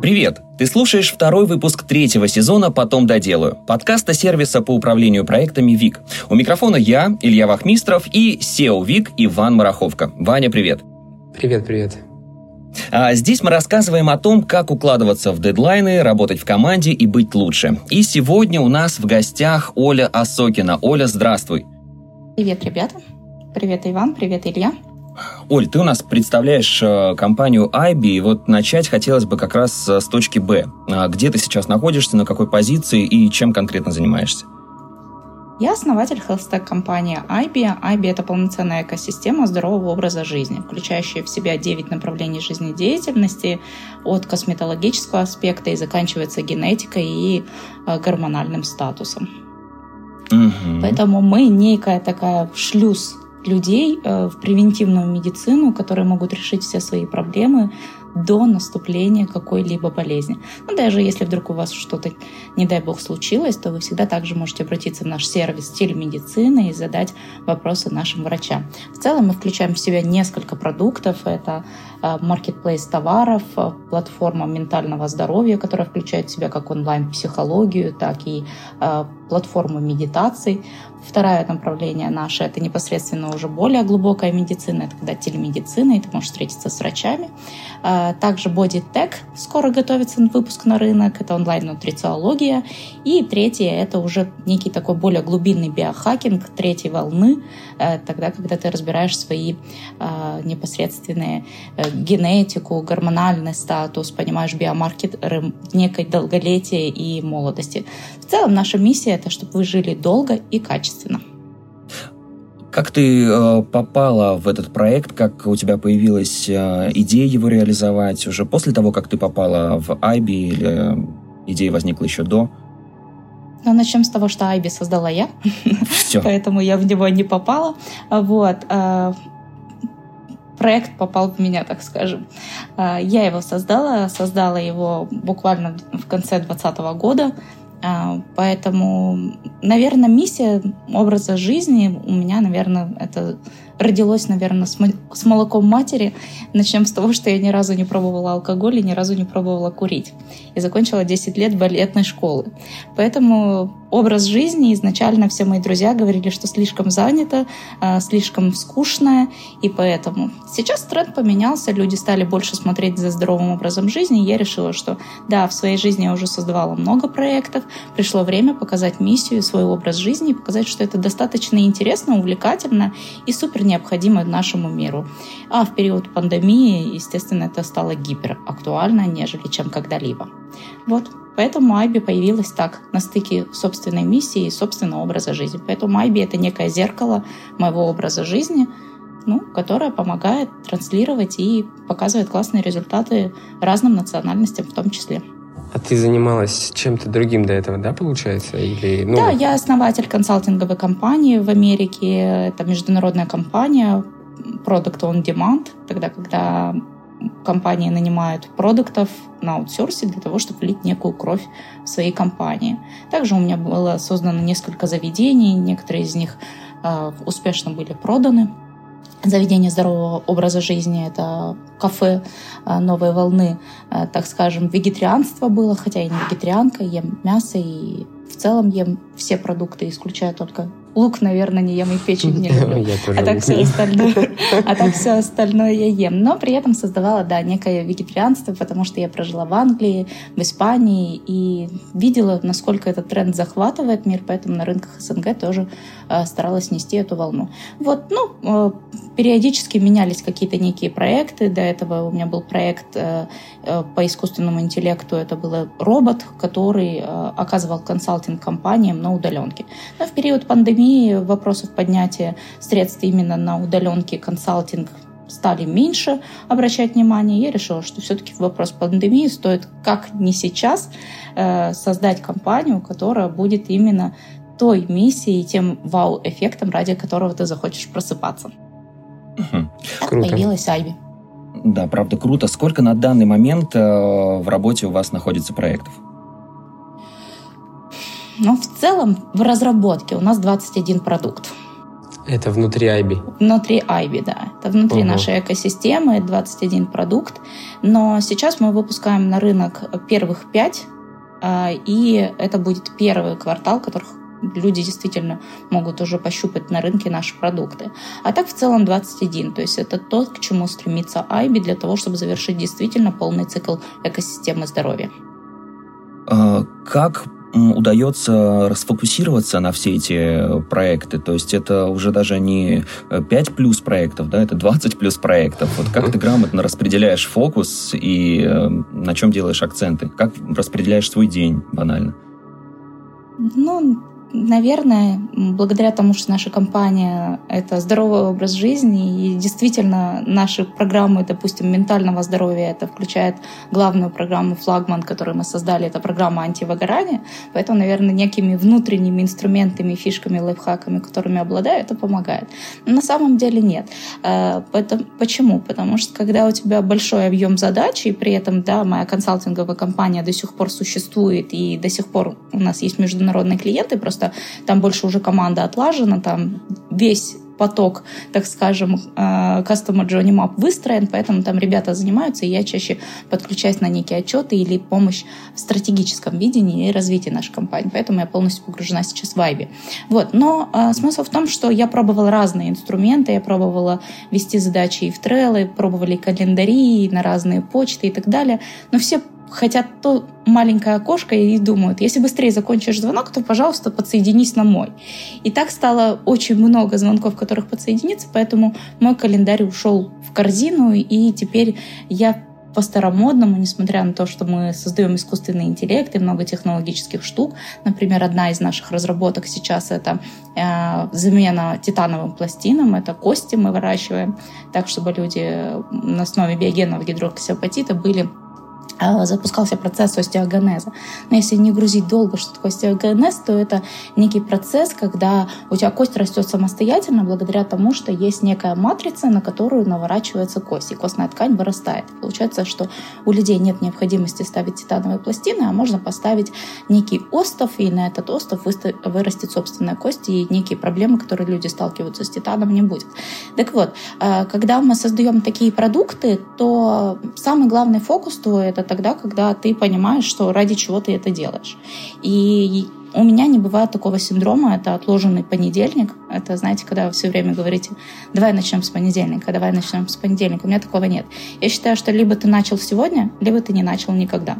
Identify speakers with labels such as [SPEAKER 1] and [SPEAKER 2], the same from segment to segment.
[SPEAKER 1] Привет! Ты слушаешь второй выпуск третьего сезона «Потом доделаю» подкаста сервиса по управлению проектами ВИК. У микрофона я, Илья Вахмистров, и SEO ВИК Иван Мараховка. Ваня, привет!
[SPEAKER 2] Привет, привет.
[SPEAKER 1] А здесь мы рассказываем о том, как укладываться в дедлайны, работать в команде и быть лучше. И сегодня у нас в гостях Оля Осокина. Оля, здравствуй.
[SPEAKER 3] Привет, ребята. Привет, Иван. Привет, Илья.
[SPEAKER 1] Оль, ты у нас представляешь э, компанию IB, и вот начать хотелось бы как раз с точки Б. А где ты сейчас находишься, на какой позиции и чем конкретно занимаешься?
[SPEAKER 3] Я основатель хелстек компании IBI. IBI – это полноценная экосистема здорового образа жизни, включающая в себя 9 направлений жизнедеятельности от косметологического аспекта и заканчивается генетикой и э, гормональным статусом. Угу. Поэтому мы некая такая шлюз людей э, в превентивную медицину, которые могут решить все свои проблемы до наступления какой-либо болезни. Ну, даже если вдруг у вас что-то, не дай бог, случилось, то вы всегда также можете обратиться в наш сервис телемедицины и задать вопросы нашим врачам. В целом мы включаем в себя несколько продуктов. Это маркетплейс товаров, э, платформа ментального здоровья, которая включает в себя как онлайн-психологию, так и э, платформу медитаций. Второе направление наше – это непосредственно уже более глубокая медицина, это когда телемедицина, и ты можешь встретиться с врачами. Э, также Tech скоро готовится выпуск на рынок, это онлайн-нутрициология. И третье – это уже некий такой более глубинный биохакинг третьей волны, тогда, когда ты разбираешь свои непосредственные генетику, гормональный статус, понимаешь, биомаркеры некой долголетия и молодости. В целом наша миссия это, чтобы вы жили долго и качественно.
[SPEAKER 1] Как ты э, попала в этот проект? Как у тебя появилась э, идея его реализовать? Уже после того, как ты попала в Айби, или э, идея возникла еще до?
[SPEAKER 3] Ну, начнем с того, что Айби создала я,
[SPEAKER 1] Все.
[SPEAKER 3] поэтому я в него не попала. Вот. Э, проект попал в меня, так скажем. А, я его создала, создала его буквально в конце 2020 года. А, поэтому, наверное, миссия образа жизни у меня, наверное, это родилось, наверное, с, с молоком матери. Начнем с того, что я ни разу не пробовала алкоголь и ни разу не пробовала курить. И закончила 10 лет балетной школы. Поэтому образ жизни изначально все мои друзья говорили, что слишком занято, а, слишком скучно, и поэтому сейчас тренд поменялся, люди стали больше смотреть за здоровым образом жизни, и я решила, что да, в своей жизни я уже создавала много проектов, пришло время показать миссию, свой образ жизни, и показать, что это достаточно интересно, увлекательно и супер необходимо нашему миру. А в период пандемии, естественно, это стало гиперактуально, нежели чем когда-либо. Вот. Поэтому Айби появилась так, на стыке собственной миссии и собственного образа жизни. Поэтому Айби — это некое зеркало моего образа жизни, ну, которое помогает транслировать и показывает классные результаты разным национальностям в том числе.
[SPEAKER 2] А ты занималась чем-то другим до этого, да, получается? Или,
[SPEAKER 3] ну... Да, я основатель консалтинговой компании в Америке. Это международная компания Product on Demand, тогда, когда компании нанимают продуктов на аутсорсе для того, чтобы влить некую кровь в свои компании. Также у меня было создано несколько заведений, некоторые из них э, успешно были проданы. Заведение здорового образа жизни – это кафе э, новой волны, э, так скажем, вегетарианство было, хотя я не вегетарианка, ем мясо и в целом ем все продукты, исключая только Лук, наверное, не ем и печень не люблю. а так все остальное, а так все остальное я ем. Но при этом создавала, да, некое вегетарианство, потому что я прожила в Англии, в Испании и видела, насколько этот тренд захватывает мир, поэтому на рынках СНГ тоже э, старалась нести эту волну. Вот, ну, э, периодически менялись какие-то некие проекты. До этого у меня был проект э, по искусственному интеллекту. Это был робот, который оказывал консалтинг компаниям на удаленке. Но в период пандемии пандемии вопросов поднятия средств именно на удаленке консалтинг стали меньше обращать внимание, я решила, что все-таки вопрос пандемии стоит как не сейчас э, создать компанию, которая будет именно той миссией, тем вау-эффектом, ради которого ты захочешь просыпаться.
[SPEAKER 1] Угу.
[SPEAKER 3] Круто. Появилась Айби.
[SPEAKER 1] Да, правда, круто. Сколько на данный момент э, в работе у вас находится проектов?
[SPEAKER 3] Но в целом в разработке у нас 21 продукт.
[SPEAKER 2] Это внутри IB?
[SPEAKER 3] Внутри IB, да. Это внутри угу. нашей экосистемы, 21 продукт. Но сейчас мы выпускаем на рынок первых 5, а, и это будет первый квартал, которых люди действительно могут уже пощупать на рынке наши продукты. А так в целом 21. То есть это то, к чему стремится IB для того, чтобы завершить действительно полный цикл экосистемы здоровья.
[SPEAKER 1] А, как удается расфокусироваться на все эти проекты. То есть это уже даже не 5 плюс проектов, да, это 20 плюс проектов. Вот как ты грамотно распределяешь фокус и э, на чем делаешь акценты? Как распределяешь свой день банально?
[SPEAKER 3] Ну, Наверное, благодаря тому, что наша компания — это здоровый образ жизни, и действительно наши программы, допустим, ментального здоровья, это включает главную программу «Флагман», которую мы создали, это программа антивыгорания, поэтому, наверное, некими внутренними инструментами, фишками, лайфхаками, которыми обладаю, это помогает. Но на самом деле нет. Э, почему? Потому что когда у тебя большой объем задач, и при этом, да, моя консалтинговая компания до сих пор существует, и до сих пор у нас есть международные клиенты, просто просто там больше уже команда отлажена, там весь поток, так скажем, э, Customer Journey Map выстроен, поэтому там ребята занимаются, и я чаще подключаюсь на некие отчеты или помощь в стратегическом видении и развитии нашей компании. Поэтому я полностью погружена сейчас в Вайбе. Вот. Но э, смысл в том, что я пробовала разные инструменты, я пробовала вести задачи и в Trello, пробовали календари, на разные почты и так далее, но все хотят то маленькое окошко и думают, если быстрее закончишь звонок, то, пожалуйста, подсоединись на мой. И так стало очень много звонков, которых подсоединиться, поэтому мой календарь ушел в корзину, и теперь я по-старомодному, несмотря на то, что мы создаем искусственный интеллект и много технологических штук. Например, одна из наших разработок сейчас это э, замена титановым пластинам, это кости мы выращиваем, так чтобы люди на основе биогенного гидроксиапатита были запускался процесс остеогенеза. Но если не грузить долго, что такое остеогенез, то это некий процесс, когда у тебя кость растет самостоятельно благодаря тому, что есть некая матрица, на которую наворачивается кость, и костная ткань вырастает. Получается, что у людей нет необходимости ставить титановые пластины, а можно поставить некий остов, и на этот остов вырастет собственная кость, и некие проблемы, которые люди сталкиваются с титаном, не будет. Так вот, а, когда мы создаем такие продукты, то самый главный фокус твой — это тогда, когда ты понимаешь, что ради чего ты это делаешь. И у меня не бывает такого синдрома, это отложенный понедельник. Это, знаете, когда вы все время говорите, давай начнем с понедельника, давай начнем с понедельника. У меня такого нет. Я считаю, что либо ты начал сегодня, либо ты не начал никогда.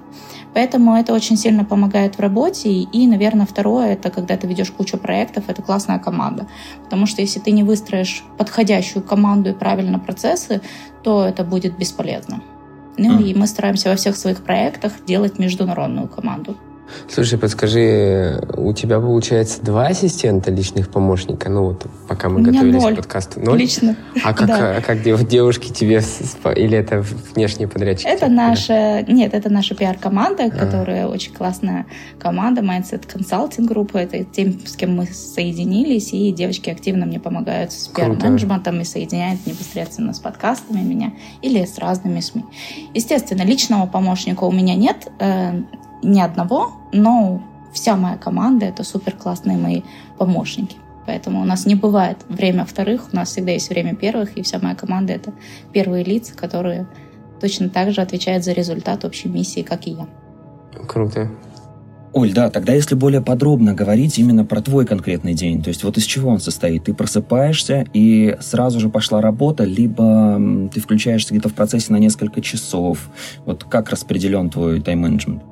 [SPEAKER 3] Поэтому это очень сильно помогает в работе. И, наверное, второе, это когда ты ведешь кучу проектов, это классная команда. Потому что если ты не выстроишь подходящую команду и правильно процессы, то это будет бесполезно. Ну mm. и мы стараемся во всех своих проектах делать международную команду.
[SPEAKER 2] Слушай, подскажи, у тебя получается два ассистента личных помощника? Ну вот, пока мы готовились
[SPEAKER 3] ноль.
[SPEAKER 2] к подкасту. Ноль?
[SPEAKER 3] Лично.
[SPEAKER 2] А как, да. а как девушки тебе, или это внешние подрядчики?
[SPEAKER 3] Это наша, нет, это наша пиар-команда, а. которая очень классная команда, Mindset Consulting группа. Это тем, с кем мы соединились, и девочки активно мне помогают с пиар-менеджментом и соединяют непосредственно с подкастами меня или с разными СМИ. Естественно, личного помощника у меня нет, э, ни одного, но вся моя команда — это супер классные мои помощники. Поэтому у нас не бывает время вторых, у нас всегда есть время первых, и вся моя команда — это первые лица, которые точно так же отвечают за результат общей миссии, как и я.
[SPEAKER 2] Круто.
[SPEAKER 1] Оль, да, тогда если более подробно говорить именно про твой конкретный день, то есть вот из чего он состоит? Ты просыпаешься и сразу же пошла работа, либо ты включаешься где-то в процессе на несколько часов. Вот как распределен твой тайм-менеджмент?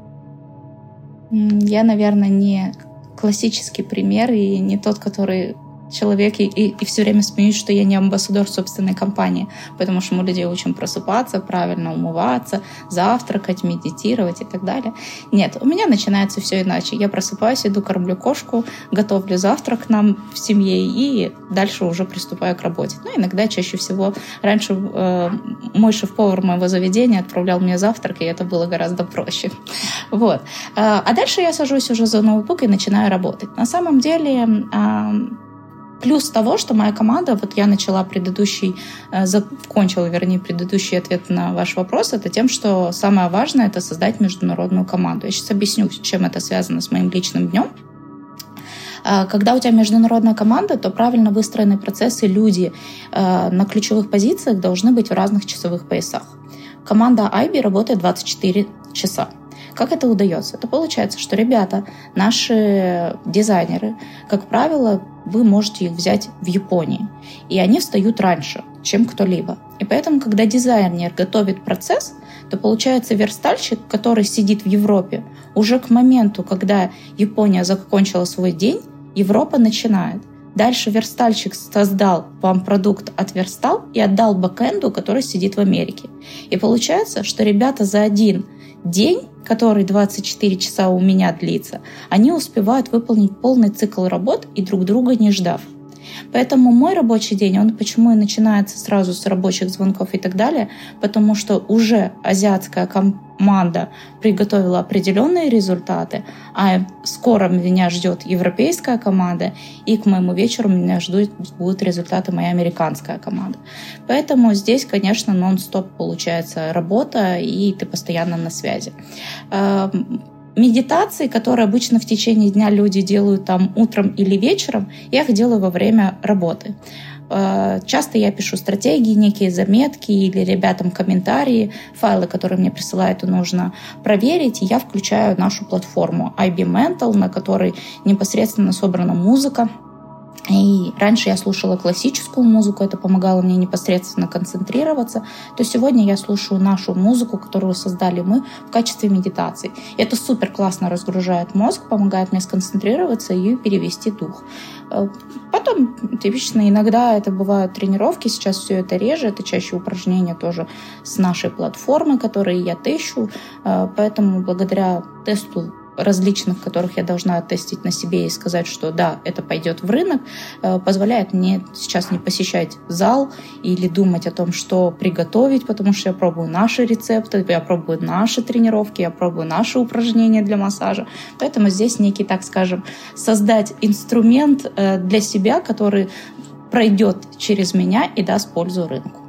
[SPEAKER 3] Я, наверное, не классический пример и не тот, который человек и, и, и все время смеюсь, что я не амбассадор собственной компании, потому что мы людей учим просыпаться, правильно умываться, завтракать, медитировать и так далее. Нет, у меня начинается все иначе. Я просыпаюсь, иду кормлю кошку, готовлю завтрак нам в семье и дальше уже приступаю к работе. Ну, иногда чаще всего раньше э, мой шеф-повар моего заведения отправлял мне завтрак, и это было гораздо проще. Вот. Э, а дальше я сажусь уже за ноутбук и начинаю работать. На самом деле э, Плюс того, что моя команда, вот я начала предыдущий, э, закончила, вернее, предыдущий ответ на ваш вопрос, это тем, что самое важное — это создать международную команду. Я сейчас объясню, чем это связано с моим личным днем. А, когда у тебя международная команда, то правильно выстроены процессы, люди а, на ключевых позициях должны быть в разных часовых поясах. Команда IB работает 24 часа. Как это удается? Это получается, что ребята, наши дизайнеры, как правило, вы можете их взять в Японии, и они встают раньше, чем кто-либо. И поэтому, когда дизайнер готовит процесс, то получается верстальщик, который сидит в Европе, уже к моменту, когда Япония закончила свой день, Европа начинает. Дальше верстальщик создал вам продукт, отверстал и отдал бэкэнду, который сидит в Америке. И получается, что ребята за один день, который 24 часа у меня длится, они успевают выполнить полный цикл работ и друг друга не ждав. Поэтому мой рабочий день, он почему и начинается сразу с рабочих звонков и так далее, потому что уже азиатская команда приготовила определенные результаты, а скоро меня ждет европейская команда, и к моему вечеру меня ждут будут результаты моя американская команда. Поэтому здесь, конечно, нон-стоп получается работа, и ты постоянно на связи эм, медитации, которые обычно в течение дня люди делают там утром или вечером, я их делаю во время работы. Э, часто я пишу стратегии, некие заметки или ребятам комментарии, файлы, которые мне присылают, нужно проверить. И я включаю нашу платформу IB Mental, на которой непосредственно собрана музыка, и раньше я слушала классическую музыку, это помогало мне непосредственно концентрироваться. То сегодня я слушаю нашу музыку, которую создали мы в качестве медитации. Это супер классно разгружает мозг, помогает мне сконцентрироваться и перевести дух. Э, потом, типично, иногда это бывают тренировки, сейчас все это реже, это чаще упражнения тоже с нашей платформы, которые я тещу. Э, поэтому благодаря тесту различных, которых я должна тестить на себе и сказать, что да, это пойдет в рынок, э, позволяет мне сейчас не посещать зал или думать о том, что приготовить, потому что я пробую наши рецепты, я пробую наши тренировки, я пробую наши упражнения для массажа. Поэтому здесь некий, так скажем, создать инструмент э, для себя, который пройдет через меня и даст пользу рынку.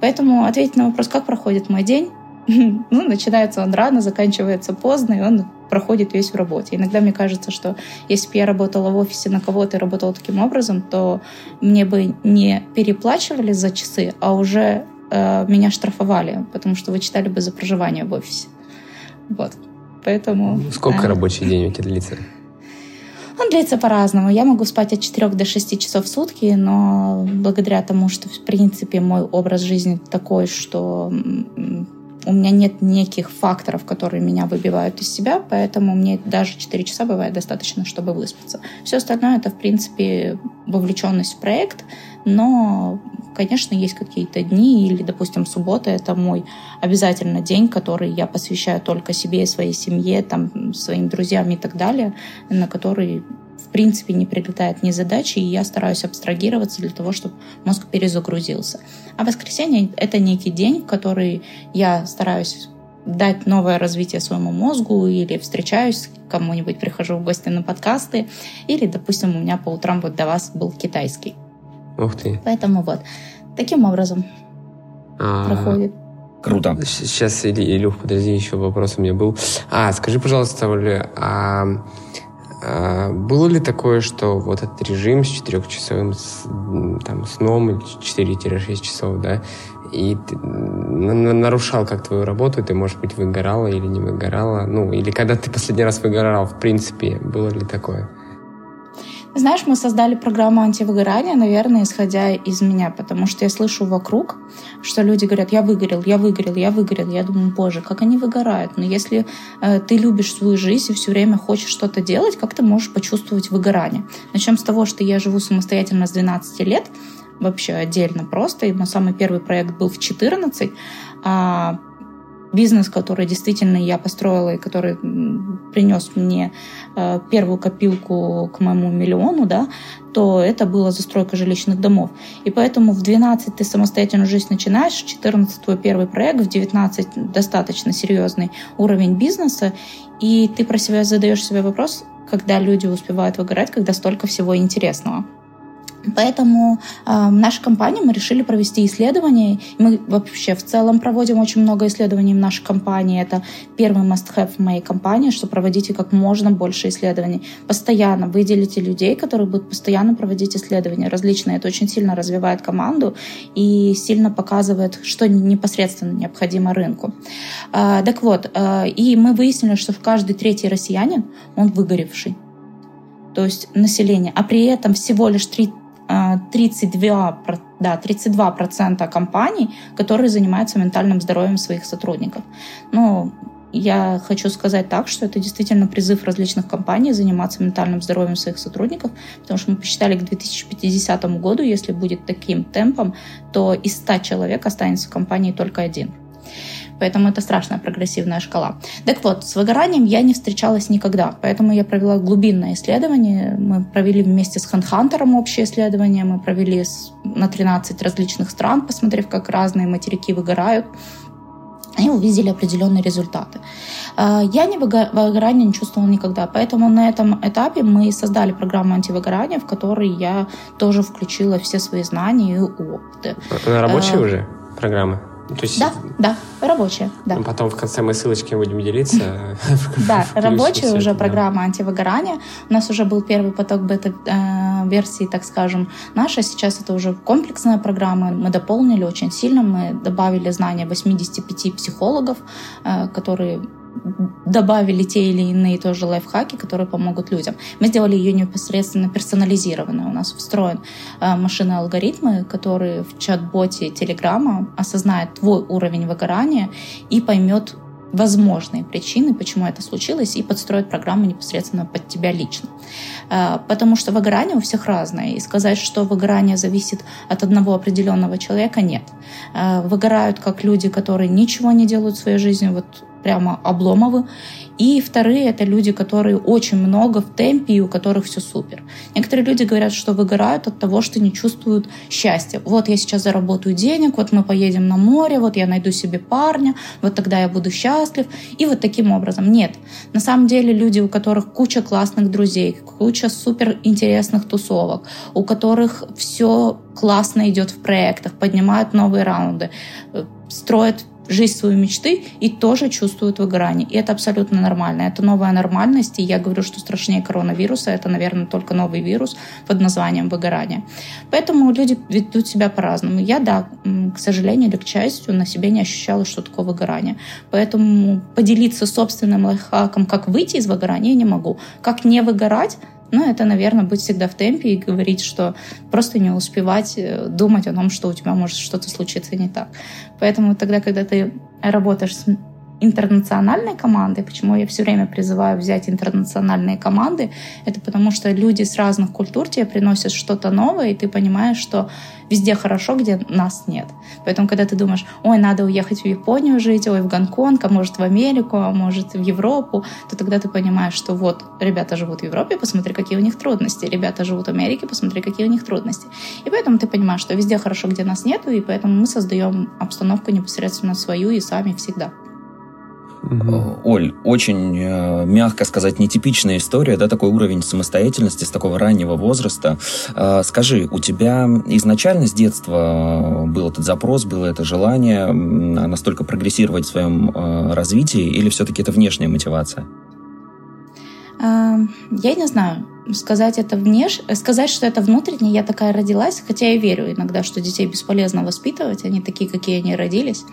[SPEAKER 3] Поэтому ответить на вопрос, как проходит мой день, ну, начинается он рано, заканчивается поздно, и он проходит весь в работе. Иногда мне кажется, что если бы я работала в офисе на кого-то и работала таким образом, то мне бы не переплачивали за часы, а уже э, меня штрафовали, потому что вычитали бы за проживание в офисе. Вот. Поэтому...
[SPEAKER 2] Сколько э, рабочий день у тебя длится?
[SPEAKER 3] Он длится по-разному. Я могу спать от 4 до 6 часов в сутки, но благодаря тому, что, в принципе, мой образ жизни такой, что у меня нет неких факторов, которые меня выбивают из себя, поэтому мне даже 4 часа бывает достаточно, чтобы выспаться. Все остальное это, в принципе, вовлеченность в проект, но, конечно, есть какие-то дни, или, допустим, суббота — это мой обязательно день, который я посвящаю только себе и своей семье, там, своим друзьям и так далее, на который принципе не прилетает ни задачи, и я стараюсь абстрагироваться для того, чтобы мозг перезагрузился. А воскресенье — это некий день, в который я стараюсь дать новое развитие своему мозгу или встречаюсь кому-нибудь, прихожу в гости на подкасты, или, допустим, у меня по утрам вот до вас был китайский.
[SPEAKER 2] Ух ты.
[SPEAKER 3] Поэтому вот, таким образом а... проходит.
[SPEAKER 1] Круто.
[SPEAKER 2] Сейчас, Илюх, подожди, еще вопрос у меня был. А, скажи, пожалуйста, Оля, а а было ли такое, что вот этот режим с четырехчасовым там, сном, 4-6 часов, да, и нарушал как твою работу, ты, может быть, выгорала или не выгорала, ну, или когда ты последний раз выгорал, в принципе, было ли такое?
[SPEAKER 3] Знаешь, мы создали программу антивыгорания, наверное, исходя из меня, потому что я слышу вокруг, что люди говорят, я выгорел, я выгорел, я выгорел. Я думаю, боже, как они выгорают. Но если э, ты любишь свою жизнь и все время хочешь что-то делать, как ты можешь почувствовать выгорание? Начнем с того, что я живу самостоятельно с 12 лет, вообще отдельно просто. И мой самый первый проект был в 14, а бизнес, который действительно я построила и который принес мне э, первую копилку к моему миллиону, да, то это была застройка жилищных домов. И поэтому в 12 ты самостоятельную жизнь начинаешь, в 14 твой первый проект, в 19 достаточно серьезный уровень бизнеса, и ты про себя задаешь себе вопрос, когда люди успевают выгорать, когда столько всего интересного. Поэтому э, наша компания, мы решили провести исследование. Мы вообще в целом проводим очень много исследований в нашей компании. Это первый must-have в моей компании, что проводите как можно больше исследований. Постоянно выделите людей, которые будут постоянно проводить исследования различные. Это очень сильно развивает команду и сильно показывает, что непосредственно необходимо рынку. Э, так вот, э, и мы выяснили, что в каждый третий россиянин, он выгоревший то есть население, а при этом всего лишь 3 32, да, 32% компаний, которые занимаются ментальным здоровьем своих сотрудников. Но я хочу сказать так, что это действительно призыв различных компаний заниматься ментальным здоровьем своих сотрудников, потому что мы посчитали к 2050 году, если будет таким темпом, то из 100 человек останется в компании только один. Поэтому это страшная прогрессивная шкала. Так вот, с выгоранием я не встречалась никогда, поэтому я провела глубинное исследование. Мы провели вместе с Хантхантером общее исследование, мы провели на 13 различных стран, посмотрев, как разные материки выгорают и увидели определенные результаты. А, я не выгорания не чувствовала никогда, поэтому на этом этапе мы создали программу антивыгорания, в которой я тоже включила все свои знания и опыты.
[SPEAKER 2] Она рабочая а, уже программа?
[SPEAKER 3] То есть... Да, да, рабочая, да.
[SPEAKER 2] Ну, потом в конце мы ссылочки будем делиться.
[SPEAKER 3] Да, рабочая уже программа антивыгорания. У нас уже был первый поток бета-версии, э, так скажем, наша. Сейчас это уже комплексная программа. Мы дополнили очень сильно. Мы добавили знания 85 психологов, э, которые добавили те или иные тоже лайфхаки, которые помогут людям. Мы сделали ее непосредственно персонализированной. У нас встроен э, машины алгоритмы, которые в чат-боте Телеграма осознает твой уровень выгорания и поймет возможные причины, почему это случилось, и подстроит программу непосредственно под тебя лично. Э, потому что выгорание у всех разное, и сказать, что выгорание зависит от одного определенного человека, нет. Э, выгорают как люди, которые ничего не делают в своей жизни, вот прямо Обломовы. И вторые — это люди, которые очень много в темпе и у которых все супер. Некоторые люди говорят, что выгорают от того, что не чувствуют счастья. Вот я сейчас заработаю денег, вот мы поедем на море, вот я найду себе парня, вот тогда я буду счастлив. И вот таким образом. Нет. На самом деле люди, у которых куча классных друзей, куча супер интересных тусовок, у которых все классно идет в проектах, поднимают новые раунды, э, строят жизнь свою мечты и тоже чувствуют выгорание. И это абсолютно нормально. Это новая нормальность. И я говорю, что страшнее коронавируса это, наверное, только новый вирус под названием выгорание. Поэтому люди ведут себя по-разному. Я, да, к сожалению или к счастью, на себе не ощущала, что такое выгорание. Поэтому поделиться собственным лайфхаком, как выйти из выгорания, я не могу. Как не выгорать, ну, это, наверное, быть всегда в темпе и говорить, что просто не успевать э, думать о том, что у тебя может что-то случиться не так. Поэтому тогда, когда ты работаешь с интернациональной командой. Почему я все время призываю взять интернациональные команды? Это потому что люди с разных культур тебе приносят что-то новое, и ты понимаешь, что везде хорошо, где нас нет. Поэтому, когда ты думаешь, ой, надо уехать в Японию жить, ой, в Гонконг, а может в Америку, а может в Европу, то тогда ты понимаешь, что вот ребята живут в Европе, посмотри, какие у них трудности, ребята живут в Америке, посмотри, какие у них трудности. И поэтому ты понимаешь, что везде хорошо, где нас нету, и поэтому мы создаем обстановку непосредственно свою и сами всегда.
[SPEAKER 1] Угу. Оль, очень, э, мягко сказать, нетипичная история, да, такой уровень самостоятельности с такого раннего возраста. Э, скажи, у тебя изначально с детства был этот запрос, было это желание настолько прогрессировать в своем развитии, или все-таки это внешняя мотивация?
[SPEAKER 3] Я не знаю сказать это внеш... сказать, что это внутренне, я такая родилась, хотя я верю иногда, что детей бесполезно воспитывать, они такие, какие они родились.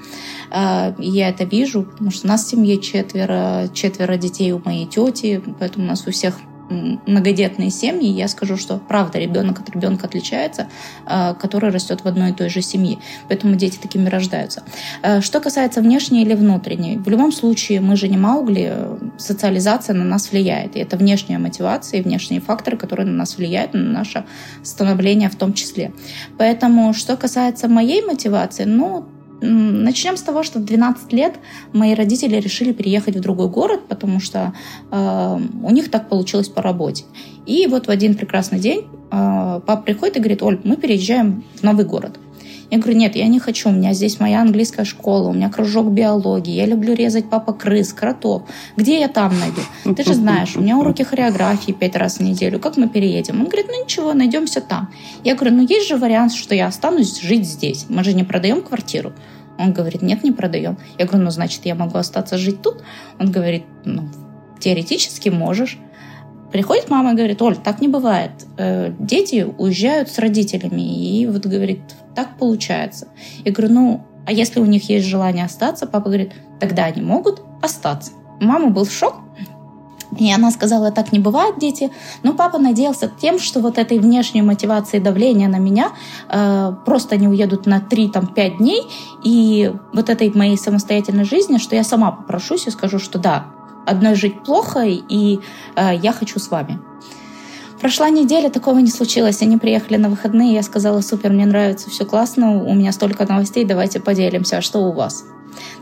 [SPEAKER 3] А, я это вижу, потому что у нас в семье четверо, четверо детей у моей тети, поэтому у нас у всех многодетные семьи, я скажу, что правда ребенок от ребенка отличается, а, который растет в одной и той же семье. Поэтому дети такими рождаются. А, что касается внешней или внутренней, в любом случае мы же не Маугли, социализация на нас влияет. И это внешняя мотивация и внешние факторы, которые на нас влияют, на наше становление в том числе. Поэтому, что касается моей мотивации, ну, Начнем с того, что в 12 лет мои родители решили переехать в другой город, потому что э, у них так получилось по работе. И вот в один прекрасный день э, папа приходит и говорит, Оль, мы переезжаем в новый город. Я говорю, нет, я не хочу, у меня здесь моя английская школа, у меня кружок биологии, я люблю резать папа крыс, кротов. Где я там найду? Ты же знаешь, у меня уроки хореографии пять раз в неделю, как мы переедем? Он говорит, ну ничего, найдемся там. Я говорю, ну есть же вариант, что я останусь жить здесь. Мы же не продаем квартиру. Он говорит, нет, не продаем. Я говорю, ну, значит, я могу остаться жить тут? Он говорит, ну, теоретически можешь. Приходит мама и говорит, Оль, так не бывает. Э, дети уезжают с родителями. И вот говорит, так получается. Я говорю, ну, а если у них есть желание остаться? Папа говорит, тогда они могут остаться. Мама был в шок, и она сказала, так не бывает, дети. Но папа надеялся тем, что вот этой внешней мотивации давления на меня э, просто они уедут на 3-5 дней, и вот этой моей самостоятельной жизни, что я сама попрошусь и скажу, что да, одной жить плохо, и э, я хочу с вами. Прошла неделя, такого не случилось. Они приехали на выходные, я сказала, супер, мне нравится, все классно, у меня столько новостей, давайте поделимся, а что у вас?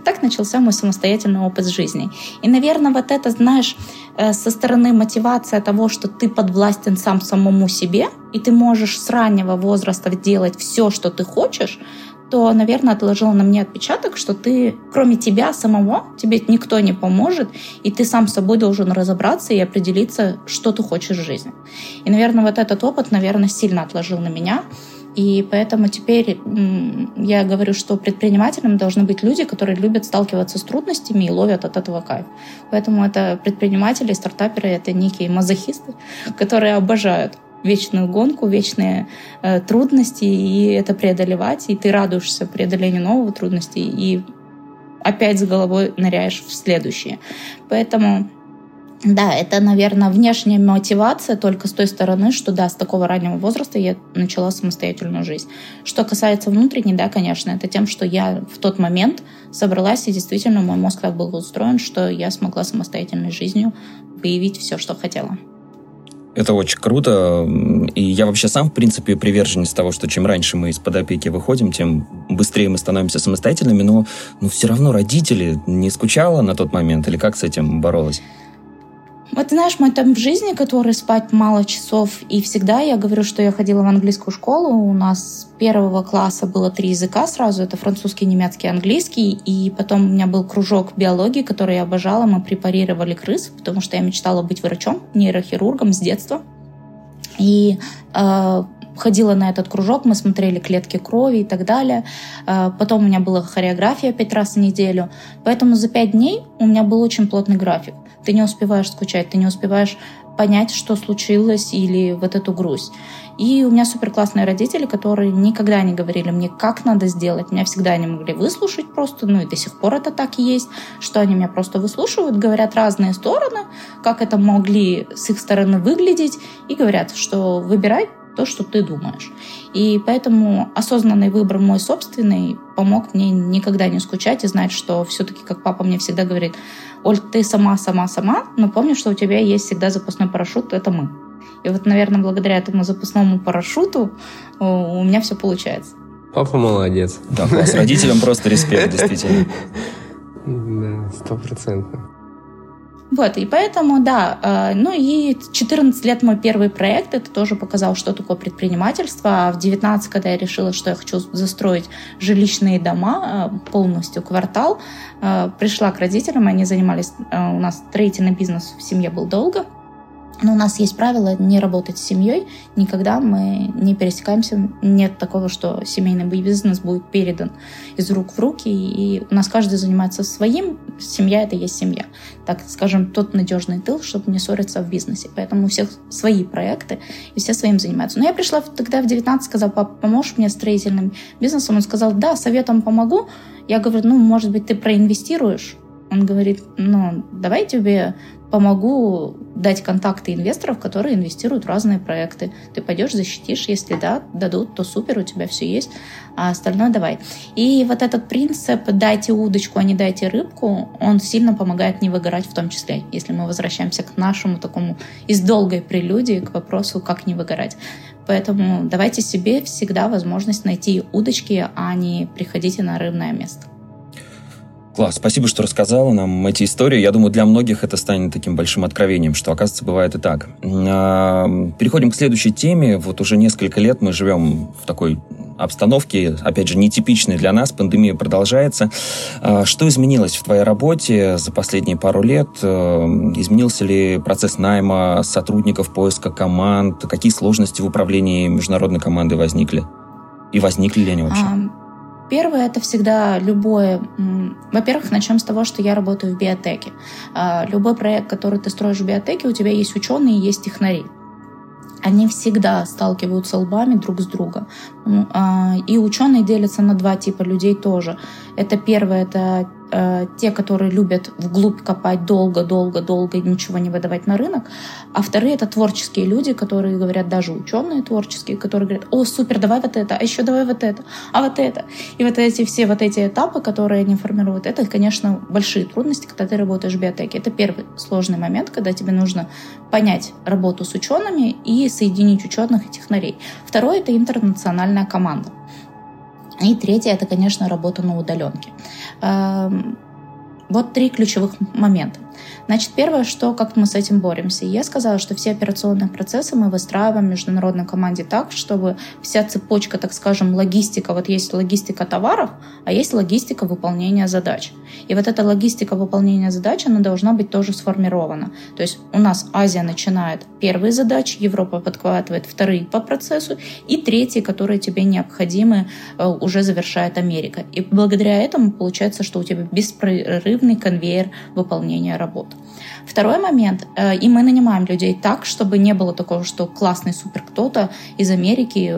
[SPEAKER 3] Так начался мой самостоятельный опыт жизни. И, наверное, вот это, знаешь, э, со стороны мотивация того, что ты подвластен сам самому себе, и ты можешь с раннего возраста делать все, что ты хочешь, то, наверное, отложило на мне отпечаток, что ты, кроме тебя самого, тебе никто не поможет, и ты сам с собой должен разобраться и определиться, что ты хочешь в жизни. И, наверное, вот этот опыт, наверное, сильно отложил на меня. И поэтому теперь я говорю, что предпринимателям должны быть люди, которые любят сталкиваться с трудностями и ловят от этого кайф. Поэтому это предприниматели, стартаперы, это некие мазохисты, которые обожают вечную гонку, вечные э, трудности, и это преодолевать, и ты радуешься преодолению нового трудности, и опять с головой ныряешь в следующие. Поэтому да, это, наверное, внешняя мотивация только с той стороны, что да, с такого раннего возраста я начала самостоятельную жизнь. Что касается внутренней, да, конечно, это тем, что я в тот момент собралась, и действительно мой мозг так был устроен, что я смогла самостоятельной жизнью выявить все, что хотела.
[SPEAKER 1] Это очень круто. И я вообще сам, в принципе, приверженец того, что чем раньше мы из-под опеки выходим, тем быстрее мы становимся самостоятельными. Но, но все равно родители не скучала на тот момент или как с этим боролась?
[SPEAKER 3] Вот знаешь, мой темп жизни, который спать мало часов, и всегда я говорю, что я ходила в английскую школу, у нас с первого класса было три языка сразу, это французский, немецкий, английский, и потом у меня был кружок биологии, который я обожала, мы препарировали крыс, потому что я мечтала быть врачом, нейрохирургом с детства. И э, ходила на этот кружок, мы смотрели клетки крови и так далее. Э, потом у меня была хореография пять раз в неделю. Поэтому за пять дней у меня был очень плотный график. Ты не успеваешь скучать, ты не успеваешь понять, что случилось, или вот эту грусть. И у меня супер классные родители, которые никогда не говорили мне, как надо сделать. Меня всегда они могли выслушать просто, ну и до сих пор это так и есть, что они меня просто выслушивают, говорят разные стороны, как это могли с их стороны выглядеть, и говорят, что выбирай то, что ты думаешь. И поэтому осознанный выбор мой собственный помог мне никогда не скучать и знать, что все-таки, как папа мне всегда говорит, Оль, ты сама, сама, сама, но помни, что у тебя есть всегда запасной парашют, это мы. И вот, наверное, благодаря этому запасному парашюту у меня все получается.
[SPEAKER 2] Папа молодец.
[SPEAKER 1] Да, с родителям просто респект, действительно.
[SPEAKER 2] Да, стопроцентно.
[SPEAKER 3] Вот, и поэтому, да, э, ну и 14 лет мой первый проект, это тоже показал, что такое предпринимательство. А в 19, когда я решила, что я хочу застроить жилищные дома, э, полностью квартал, э, пришла к родителям, они занимались, у нас строительный бизнес в семье был долго, но у нас есть правило не работать с семьей. Никогда мы не пересекаемся. Нет такого, что семейный бизнес будет передан из рук в руки. И у нас каждый занимается своим. Семья — это есть семья. Так скажем, тот надежный тыл, чтобы не ссориться в бизнесе. Поэтому у всех свои проекты, и все своим занимаются. Но я пришла тогда в 19, сказала, папа, поможешь мне строительным бизнесом? Он сказал, да, советом помогу. Я говорю, ну, может быть, ты проинвестируешь? Он говорит, ну, давай тебе помогу дать контакты инвесторов, которые инвестируют в разные проекты. Ты пойдешь, защитишь, если да, дадут, то супер, у тебя все есть, а остальное давай. И вот этот принцип «дайте удочку, а не дайте рыбку», он сильно помогает не выгорать в том числе, если мы возвращаемся к нашему такому из долгой прелюдии к вопросу, как не выгорать. Поэтому давайте себе всегда возможность найти удочки, а не приходите на рыбное место.
[SPEAKER 1] Класс, спасибо, что рассказала нам эти истории. Я думаю, для многих это станет таким большим откровением, что, оказывается, бывает и так. А, переходим к следующей теме. Вот уже несколько лет мы живем в такой обстановки, опять же, нетипичной для нас, пандемия продолжается. А, что изменилось в твоей работе за последние пару лет? Э, изменился ли процесс найма сотрудников, поиска команд? Какие сложности в управлении международной командой возникли? И возникли ли они вообще?
[SPEAKER 3] Первое это всегда любое. Во-первых, начнем с того, что я работаю в биотеке. А, любой проект, который ты строишь в биотеке, у тебя есть ученые, есть технари они всегда сталкиваются лбами друг с другом. А, и ученые делятся на два типа людей тоже. Это первое, это э, те, которые любят вглубь копать долго-долго-долго и ничего не выдавать на рынок. А вторые — это творческие люди, которые говорят, даже ученые творческие, которые говорят, о, супер, давай вот это, а еще давай вот это, а вот это. И вот эти все вот эти этапы, которые они формируют, это, конечно, большие трудности, когда ты работаешь в биотеке. Это первый сложный момент, когда тебе нужно понять работу с учеными и соединить ученых и технарей. Второй — это интернациональная команда. И третье – это, конечно, работа на удаленке. Эм, вот три ключевых момента. Значит, первое, что как мы с этим боремся. Я сказала, что все операционные процессы мы выстраиваем в международной команде так, чтобы вся цепочка, так скажем, логистика, вот есть логистика товаров, а есть логистика выполнения задач. И вот эта логистика выполнения задач, она должна быть тоже сформирована. То есть у нас Азия начинает первые задачи, Европа подхватывает вторые по процессу, и третьи, которые тебе необходимы, э, уже завершает Америка. И благодаря этому получается, что у тебя беспрерывный конвейер выполнения работ. Второй момент, э, и мы нанимаем людей так, чтобы не было такого, что классный супер кто-то из Америки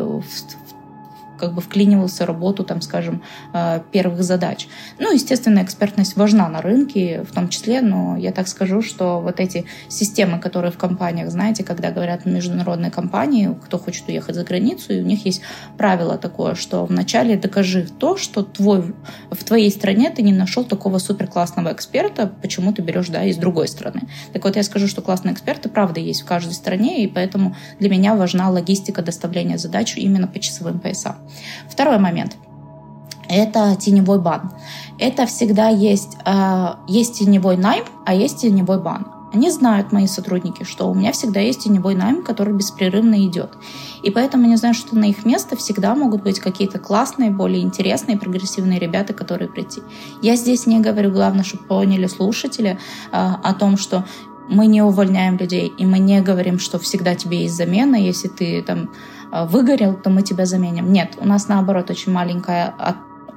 [SPEAKER 3] как бы вклинивался в работу, там, скажем, э, первых задач. Ну, естественно, экспертность важна на рынке в том числе, но я так скажу, что вот эти системы, которые в компаниях, знаете, когда говорят международные компании, кто хочет уехать за границу, и у них есть правило такое, что вначале докажи то, что твой, в твоей стране ты не нашел такого супер классного эксперта, почему ты берешь, да, из другой страны. Так вот, я скажу, что классные эксперты, правда, есть в каждой стране, и поэтому для меня важна логистика доставления задач именно по часовым поясам. Второй момент – это теневой бан. Это всегда есть, э, есть теневой найм, а есть теневой бан. Они знают, мои сотрудники, что у меня всегда есть теневой найм, который беспрерывно идет. И поэтому они знают, что на их место всегда могут быть какие-то классные, более интересные, прогрессивные ребята, которые прийти. Я здесь не говорю, главное, чтобы поняли слушатели э, о том, что мы не увольняем людей, и мы не говорим, что всегда тебе есть замена, если ты там выгорел, то мы тебя заменим. Нет, у нас наоборот очень маленькая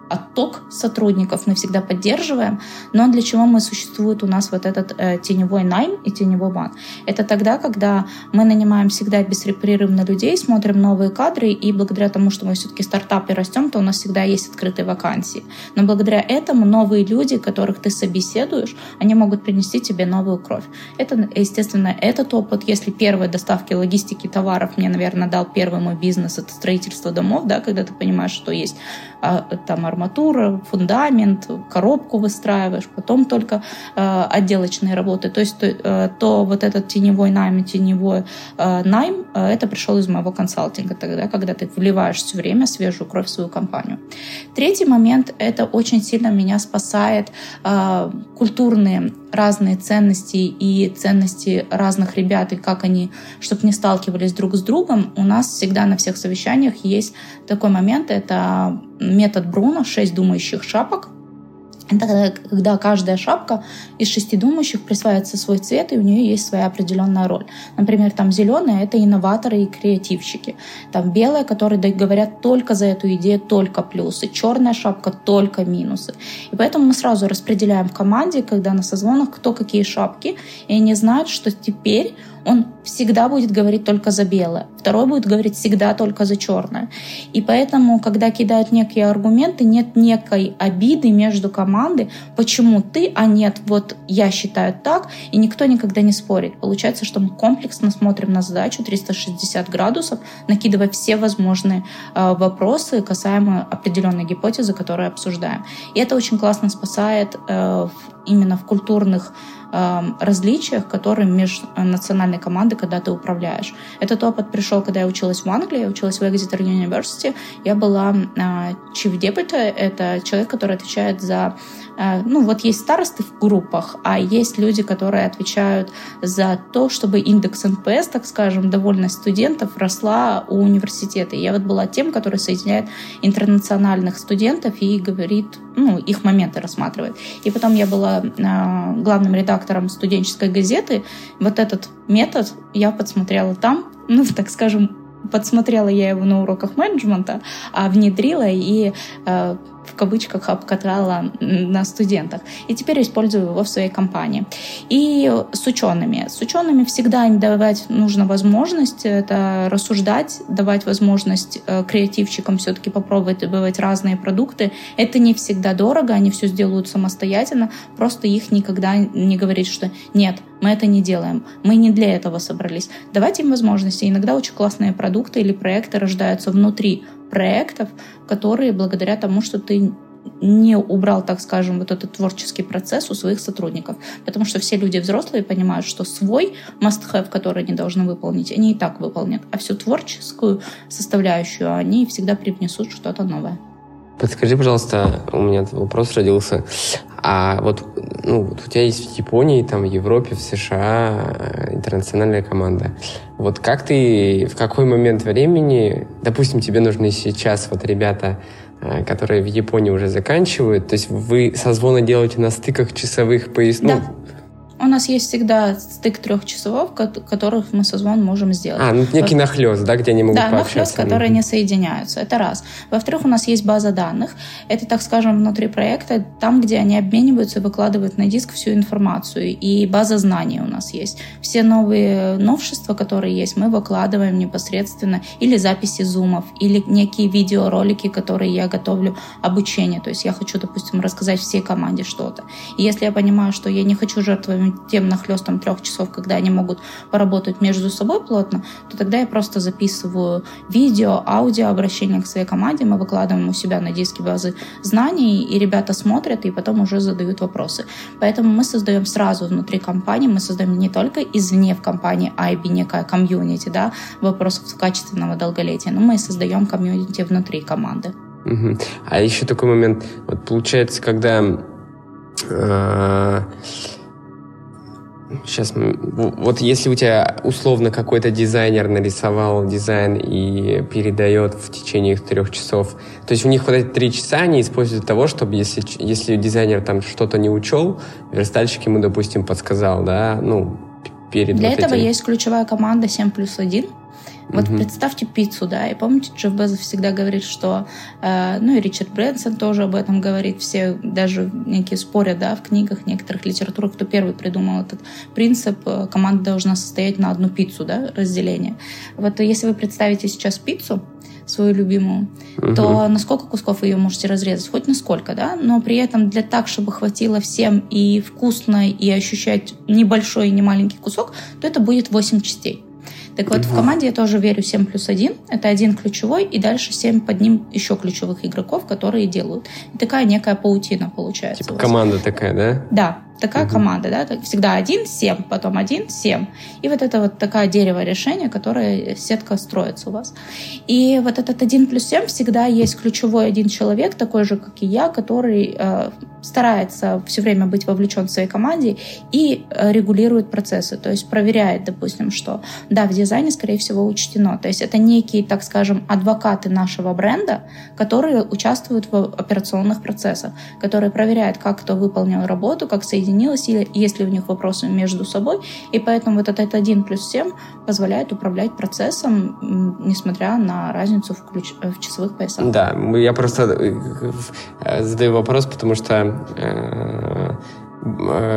[SPEAKER 3] отток сотрудников мы всегда поддерживаем, но для чего мы существует у нас вот этот э, теневой найм и теневой бан? Это тогда, когда мы нанимаем всегда беспрерывно людей, смотрим новые кадры, и благодаря тому, что мы все-таки стартап и растем, то у нас всегда есть открытые вакансии. Но благодаря этому новые люди, которых ты собеседуешь, они могут принести тебе новую кровь. Это, естественно, этот опыт, если первые доставки логистики товаров мне, наверное, дал первый мой бизнес, это строительство домов, да, когда ты понимаешь, что есть а, там арматура, фундамент, коробку выстраиваешь, потом только э, отделочные работы. То есть то, э, то вот этот теневой найм, теневой э, найм, это пришел из моего консалтинга тогда, когда ты вливаешь все время свежую кровь в свою компанию. Третий момент, это очень сильно меня спасает культурные разные ценности и ценности разных ребят, и как они, чтобы не сталкивались друг с другом, у нас всегда на всех совещаниях есть такой момент, это метод Бруно, 6 думающих шапок, это когда каждая шапка из шести думающих присваивается свой цвет, и у нее есть своя определенная роль. Например, там зеленая — это инноваторы и креативщики. Там белая, которые говорят только за эту идею, только плюсы. Черная шапка — только минусы. И поэтому мы сразу распределяем в команде, когда на созвонах, кто какие шапки, и они знают, что теперь он всегда будет говорить только за белое, второй будет говорить всегда только за черное. И поэтому, когда кидают некие аргументы, нет некой обиды между командой, почему ты, а нет, вот я считаю так, и никто никогда не спорит. Получается, что мы комплексно смотрим на задачу 360 градусов, накидывая все возможные э, вопросы, касаемо определенной гипотезы, которую обсуждаем. И это очень классно спасает э, именно в культурных э, различиях, которые межнациональной команды, когда ты управляешь. Этот опыт пришел, когда я училась в Англии, я училась в Exeter University. Я была э, chief deputy, это человек, который отвечает за ну вот есть старосты в группах, а есть люди, которые отвечают за то, чтобы индекс NPS, так скажем, довольность студентов росла у университета. Я вот была тем, который соединяет интернациональных студентов и говорит, ну, их моменты рассматривает. И потом я была э, главным редактором студенческой газеты. Вот этот метод я подсмотрела там, ну, так скажем, подсмотрела я его на уроках менеджмента, а внедрила и э, в кавычках обкатала на студентах. И теперь использую его в своей компании. И с учеными. С учеными всегда им давать нужно возможность это рассуждать, давать возможность э, креативщикам все-таки попробовать добывать разные продукты. Это не всегда дорого, они все сделают самостоятельно, просто их никогда не говорить, что нет, мы это не делаем, мы не для этого собрались. Давайте им возможности. Иногда очень классные продукты или проекты рождаются внутри проектов, которые благодаря тому, что ты не убрал, так скажем, вот этот творческий процесс у своих сотрудников. Потому что все люди взрослые понимают, что свой must-have, который они должны выполнить, они и так выполнят. А всю творческую составляющую они всегда привнесут что-то новое.
[SPEAKER 2] Подскажи, пожалуйста, у меня вопрос родился. А вот, ну, у тебя есть в Японии, там, в Европе, в США э, интернациональная команда. Вот как ты, в какой момент времени, допустим, тебе нужны сейчас вот ребята, э, которые в Японии уже заканчивают, то есть вы созвоны делаете на стыках часовых поясов?
[SPEAKER 3] Да. Ну, у нас есть всегда стык трех часов, которых мы созвон можем сделать.
[SPEAKER 2] А, ну некий нахлест, да, где они могут
[SPEAKER 3] да, нахлест, которые не соединяются. Это раз. Во-вторых, у нас есть база данных. Это, так скажем, внутри проекта, там, где они обмениваются и выкладывают на диск всю информацию. И база знаний у нас есть. Все новые новшества, которые есть, мы выкладываем непосредственно или записи зумов, или некие видеоролики, которые я готовлю обучение. То есть я хочу, допустим, рассказать всей команде что-то. И если я понимаю, что я не хочу жертвовать тем нахлестом трех часов, когда они могут поработать между собой плотно, то тогда я просто записываю видео, аудио, обращение к своей команде, мы выкладываем у себя на диске базы знаний, и ребята смотрят, и потом уже задают вопросы. Поэтому мы создаем сразу внутри компании, мы создаем не только извне в компании IB некая комьюнити, да, вопросов качественного долголетия, но мы и создаем комьюнити внутри команды.
[SPEAKER 2] А еще такой момент, вот получается, когда э, Сейчас, вот если у тебя условно какой-то дизайнер нарисовал дизайн и передает в течение трех часов, то есть у них вот эти три часа они используют для того, чтобы если, если дизайнер там что-то не учел, верстальщик ему, допустим, подсказал, да, ну, перед
[SPEAKER 3] Для
[SPEAKER 2] вот
[SPEAKER 3] этого
[SPEAKER 2] этим.
[SPEAKER 3] есть ключевая команда 7 плюс 1, вот угу. представьте пиццу, да, и помните, Джефф Безос всегда говорит, что, э, ну и Ричард Брэнсон тоже об этом говорит, все даже некие спорят, да, в книгах, некоторых литературах, кто первый придумал этот принцип, э, команда должна состоять на одну пиццу, да, разделение. Вот если вы представите сейчас пиццу, свою любимую, угу. то на сколько кусков вы ее можете разрезать? Хоть на сколько, да? Но при этом для так, чтобы хватило всем и вкусно, и ощущать небольшой и не маленький кусок, то это будет 8 частей. Так вот, в команде я тоже верю 7 плюс 1. Это один ключевой, и дальше 7 под ним еще ключевых игроков, которые делают. И такая некая паутина получается.
[SPEAKER 2] Типа команда такая, да?
[SPEAKER 3] Да, такая угу. команда, да, всегда один, семь, потом один, семь. И вот это вот такое дерево решения, которое сетка строится у вас. И вот этот один плюс семь всегда есть ключевой один человек, такой же, как и я, который э, старается все время быть вовлечен в своей команде и э, регулирует процессы, то есть проверяет, допустим, что да, в дизайне, скорее всего, учтено. То есть это некие, так скажем, адвокаты нашего бренда, которые участвуют в операционных процессах, которые проверяют, как кто выполнил работу, как соединил соединилась, или есть ли у них вопросы между собой. И поэтому вот этот 1 плюс 7 позволяет управлять процессом, несмотря на разницу в, ключ... в часовых поясах.
[SPEAKER 2] Да, я просто э, э, задаю вопрос, потому что э,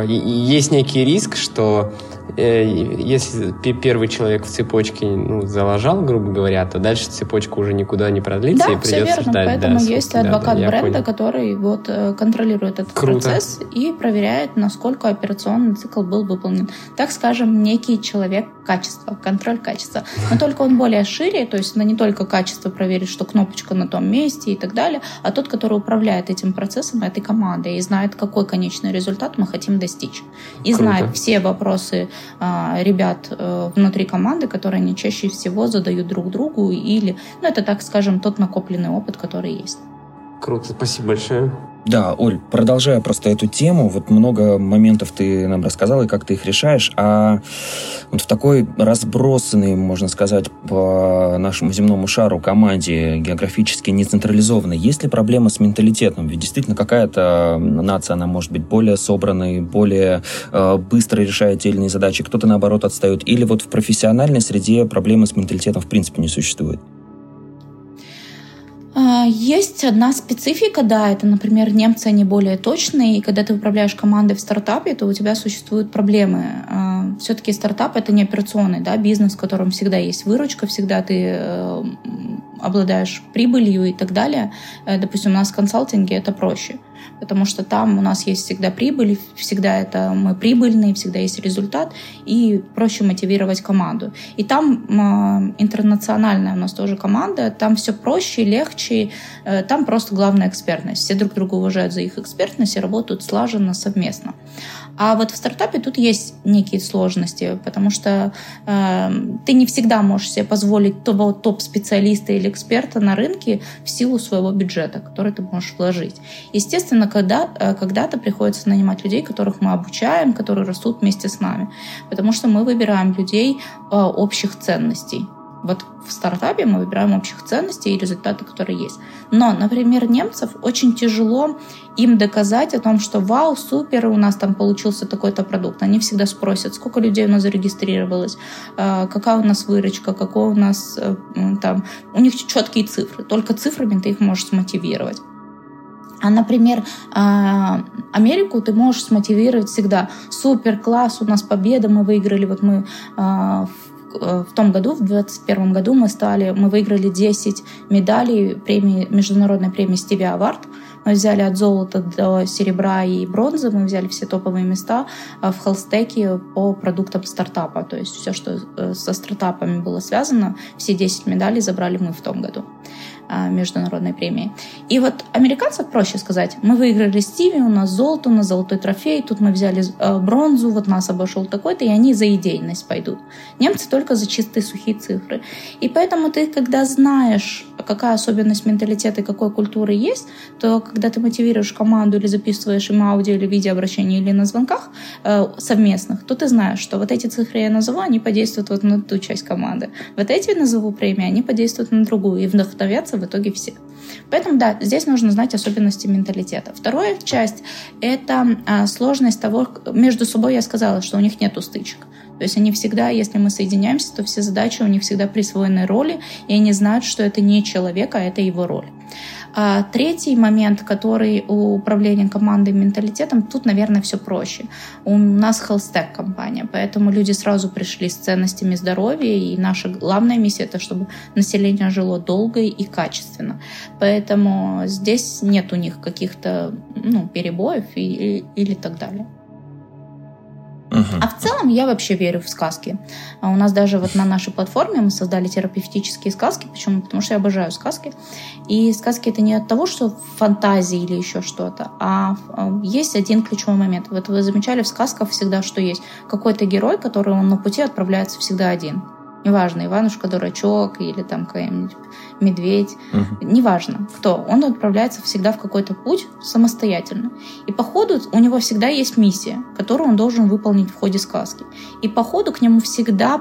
[SPEAKER 2] есть некий риск, что Э, если первый человек в цепочке ну, залажал, грубо говоря, то дальше цепочка уже никуда не продлится
[SPEAKER 3] да,
[SPEAKER 2] и придется
[SPEAKER 3] все верно.
[SPEAKER 2] ждать.
[SPEAKER 3] Поэтому
[SPEAKER 2] да,
[SPEAKER 3] есть
[SPEAKER 2] да,
[SPEAKER 3] адвокат
[SPEAKER 2] да,
[SPEAKER 3] бренда, который вот э, контролирует этот
[SPEAKER 2] Круто.
[SPEAKER 3] процесс и проверяет, насколько операционный цикл был выполнен. Так скажем, некий человек качества, контроль качества. Но только он более шире, то есть она не только качество проверит, что кнопочка на том месте и так далее, а тот, который управляет этим процессом, этой командой и знает, какой конечный результат мы хотим достичь. И
[SPEAKER 2] Круто.
[SPEAKER 3] знает все вопросы ребят э, внутри команды, которые они чаще всего задают друг другу или, ну это так скажем, тот накопленный опыт, который есть.
[SPEAKER 2] Круто, спасибо большое.
[SPEAKER 1] Да, Оль, продолжая просто эту тему, вот много моментов ты нам рассказала, и как ты их решаешь, а вот в такой разбросанной, можно сказать, по нашему земному шару команде географически не централизованной, есть ли проблема с менталитетом? Ведь действительно какая-то нация, она может быть более собранной, более э, быстро решает отдельные задачи, кто-то, наоборот, отстает. Или вот в профессиональной среде проблемы с менталитетом в принципе не существует?
[SPEAKER 3] А, есть одна специфика, да, это, например, немцы, они более точные, и когда ты управляешь командой в стартапе, то у тебя существуют проблемы. А, Все-таки стартап — это не операционный да, бизнес, в котором всегда есть выручка, всегда ты э, обладаешь прибылью и так далее. Э, допустим, у нас в консалтинге это проще потому что там у нас есть всегда прибыль, всегда это мы прибыльные, всегда есть результат, и проще мотивировать команду. И там э, интернациональная у нас тоже команда, там все проще, легче, э, там просто главная экспертность. Все друг друга уважают за их экспертность и работают слаженно, совместно. А вот в стартапе тут есть некие сложности, потому что э, ты не всегда можешь себе позволить того топ-специалиста или эксперта на рынке в силу своего бюджета, который ты можешь вложить. Естественно, когда, э, когда-то приходится нанимать людей, которых мы обучаем, которые растут вместе с нами, потому что мы выбираем людей э, общих ценностей. Вот в стартапе мы выбираем общих ценностей и результаты, которые есть. Но, например, немцев очень тяжело им доказать о том, что вау, супер, у нас там получился такой-то продукт. Они всегда спросят, сколько людей у нас зарегистрировалось, э, какая у нас выручка, какой у нас э, там... У них четкие цифры. Только цифрами ты их можешь смотивировать. А, например, а, Америку ты можешь смотивировать всегда. Супер, класс, у нас победа, мы выиграли. Вот мы а, в том году, в 2021 году мы стали, мы выиграли 10 медалей премии, международной премии Стиви Авард. Мы взяли от золота до серебра и бронзы, мы взяли все топовые места в холстеке по продуктам стартапа. То есть все, что э, со стартапами было связано, все 10 медалей забрали мы в том году. А, международной премии. И вот американцев проще сказать. Мы выиграли Стиви, у нас золото, у нас золотой трофей, тут мы взяли э, бронзу, вот нас обошел такой-то, и они за идейность пойдут. Немцы только за чистые сухие цифры. И поэтому ты, когда знаешь, какая особенность менталитета и какой культуры есть, то когда ты мотивируешь команду или записываешь им аудио или видеообращение или на звонках э, совместных, то ты знаешь, что вот эти цифры я назову, они подействуют вот на ту часть команды. Вот эти назову премии, они подействуют на другую. И вдохновятся в итоге все. Поэтому, да, здесь нужно знать особенности менталитета. Вторая часть — это а, сложность того, между собой я сказала, что у них нет стычек. То есть они всегда, если мы соединяемся, то все задачи у них всегда присвоены роли, и они знают, что это не человек, а это его роль. А третий момент, который у управления командой менталитетом, тут, наверное, все проще. У нас Hellstack компания, поэтому люди сразу пришли с ценностями здоровья, и наша главная миссия это, чтобы население жило долго и качественно. Поэтому здесь нет у них каких-то ну, перебоев или, или так далее. А в целом я вообще верю в сказки. А у нас даже вот на нашей платформе мы создали терапевтические сказки. Почему? Потому что я обожаю сказки. И сказки это не от того, что фантазии или еще что-то, а, а есть один ключевой момент. Вот вы замечали в сказках всегда, что есть какой-то герой, который он на пути отправляется всегда один. Неважно, Иванушка дурачок или там какой-нибудь медведь, угу. неважно кто, он отправляется всегда в какой-то путь самостоятельно. И по ходу у него всегда есть миссия, которую он должен выполнить в ходе сказки. И по ходу к нему всегда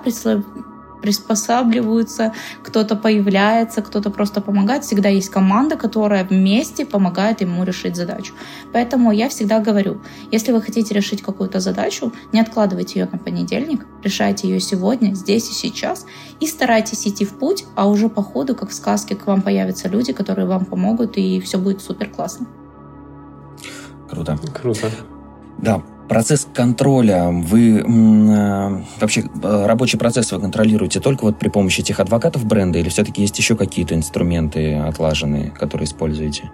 [SPEAKER 3] приспосабливаются, кто-то появляется, кто-то просто помогает. Всегда есть команда, которая вместе помогает ему решить задачу. Поэтому я всегда говорю, если вы хотите решить какую-то задачу, не откладывайте ее на понедельник, решайте ее сегодня, здесь и сейчас, и старайтесь идти в путь, а уже по ходу, как в сказке, к вам появятся люди, которые вам помогут, и все будет супер классно.
[SPEAKER 1] Круто.
[SPEAKER 2] Круто.
[SPEAKER 1] Да, Процесс контроля, вы э, вообще э, рабочий процесс вы контролируете только вот при помощи этих адвокатов бренда или все-таки есть еще какие-то инструменты отлаженные, которые используете?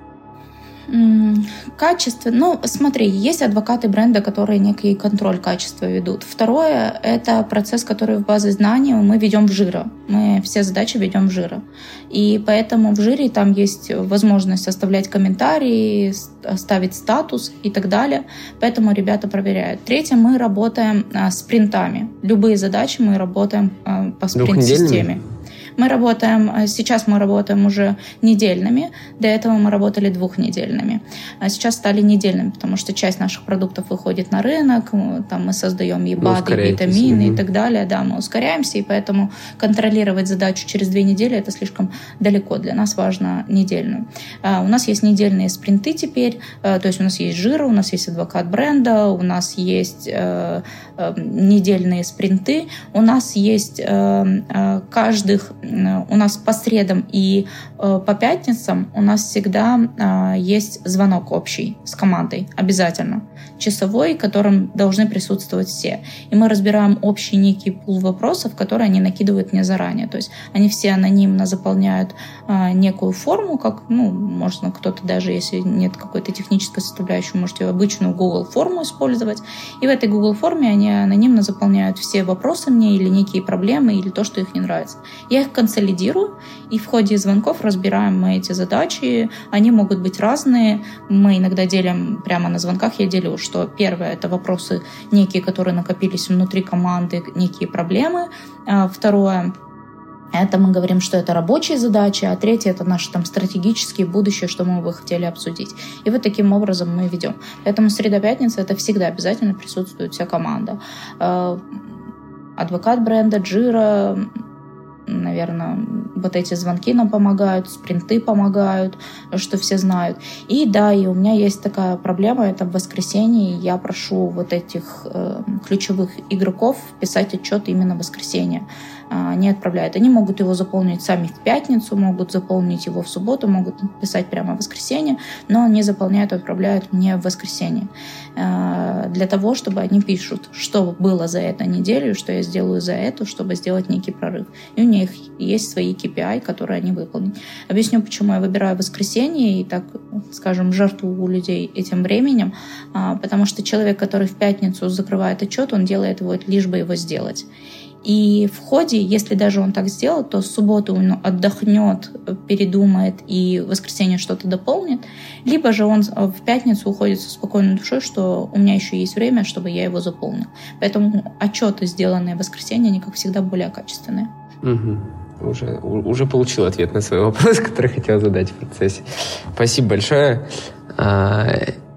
[SPEAKER 3] Качество. Ну, смотри, есть адвокаты бренда, которые некий контроль качества ведут. Второе — это процесс, который в базе знаний мы ведем в жира. Мы все задачи ведем в жира. И поэтому в жире там есть возможность оставлять комментарии, ставить статус и так далее. Поэтому ребята проверяют. Третье, мы работаем а, с принтами. Любые задачи мы работаем а, по спринт-системе. Мы работаем, э, сейчас мы работаем уже недельными, до этого мы работали двухнедельными. А сейчас стали недельными, потому что часть наших продуктов выходит на рынок, там мы создаем и БАДы, и витамины угу. и так далее, да, мы ускоряемся, и поэтому контролировать задачу через две недели это слишком далеко. Для нас важно недельную. А у нас есть недельные спринты теперь, э, то есть у нас есть жира, у нас есть адвокат бренда, у нас есть э, недельные спринты, у нас есть каждых у нас по средам и э, по пятницам у нас всегда э, есть звонок общий с командой, обязательно. Часовой, которым должны присутствовать все. И мы разбираем общий некий пул вопросов, которые они накидывают мне заранее. То есть они все анонимно заполняют э, некую форму, как, ну, можно кто-то даже, если нет какой-то технической составляющей, можете обычную Google форму использовать. И в этой Google форме они анонимно заполняют все вопросы мне или некие проблемы, или то, что их не нравится. Я их консолидирую, и в ходе звонков разбираем мы эти задачи. Они могут быть разные. Мы иногда делим прямо на звонках, я делю, что первое — это вопросы некие, которые накопились внутри команды, некие проблемы. А второе это мы говорим, что это рабочие задачи, а третье это наши там стратегические будущее, что мы бы хотели обсудить. И вот таким образом мы ведем. Поэтому среда-пятница это всегда обязательно присутствует вся команда. А, адвокат бренда, Джира, наверное, вот эти звонки нам помогают, спринты помогают, что все знают. И да, и у меня есть такая проблема, это в воскресенье я прошу вот этих э, ключевых игроков писать отчет именно в воскресенье. А, не отправляют. Они могут его заполнить сами в пятницу, могут заполнить его в субботу, могут писать прямо в воскресенье, но они заполняют отправляют мне в воскресенье. А, для того, чтобы они пишут, что было за эту неделю, что я сделаю за эту, чтобы сделать некий прорыв. И у них есть свои KPI, которые они выполнят. Объясню, почему я выбираю воскресенье и так, скажем, жертву у людей этим временем, а, потому что человек, который в пятницу закрывает отчет, он делает его лишь бы его сделать. И в ходе, если даже он так сделал, то в субботу он отдохнет, передумает и в воскресенье что-то дополнит. Либо же он в пятницу уходит со спокойной душой, что у меня еще есть время, чтобы я его заполнил. Поэтому отчеты, сделанные в воскресенье, они, как всегда, более качественные.
[SPEAKER 2] Угу. Уже, уже получил ответ на свой вопрос, который хотел задать в процессе. Спасибо большое. А,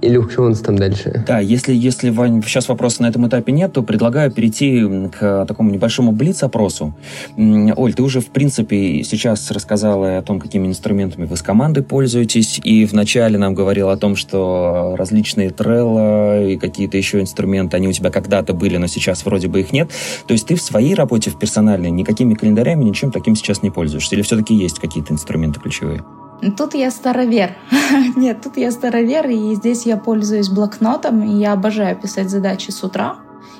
[SPEAKER 2] Илюх, что у нас там дальше?
[SPEAKER 1] Да, если, если Вань, сейчас вопроса на этом этапе нет, то предлагаю перейти к такому небольшому блиц-опросу. Оль, ты уже, в принципе, сейчас рассказала о том, какими инструментами вы с командой пользуетесь, и вначале нам говорил о том, что различные Trello и какие-то еще инструменты, они у тебя когда-то были, но сейчас вроде бы их нет. То есть ты в своей работе, в персональной, никакими календарями, ничем таким сейчас не пользуешься? Или все-таки есть какие-то инструменты ключевые?
[SPEAKER 3] Тут я старовер. Нет, тут я старовер, и здесь я пользуюсь блокнотом, и я обожаю писать задачи с утра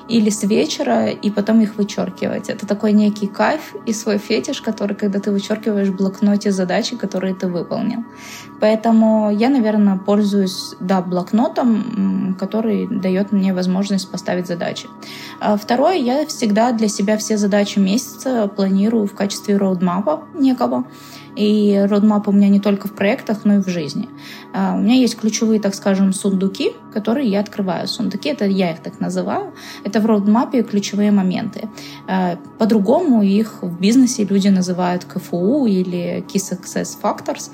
[SPEAKER 3] или с вечера, и потом их вычеркивать. Это такой некий кайф и свой фетиш, который, когда ты вычеркиваешь в блокноте задачи, которые ты выполнил. Поэтому я, наверное, пользуюсь, да, блокнотом, который дает мне возможность поставить задачи. А второе, я всегда для себя все задачи месяца планирую в качестве роудмапа некого. И родмап у меня не только в проектах, но и в жизни. А, у меня есть ключевые, так скажем, сундуки, которые я открываю. Сундуки, это я их так называю. Это в родмапе ключевые моменты. А, по-другому их в бизнесе люди называют КФУ или Key Success Factors,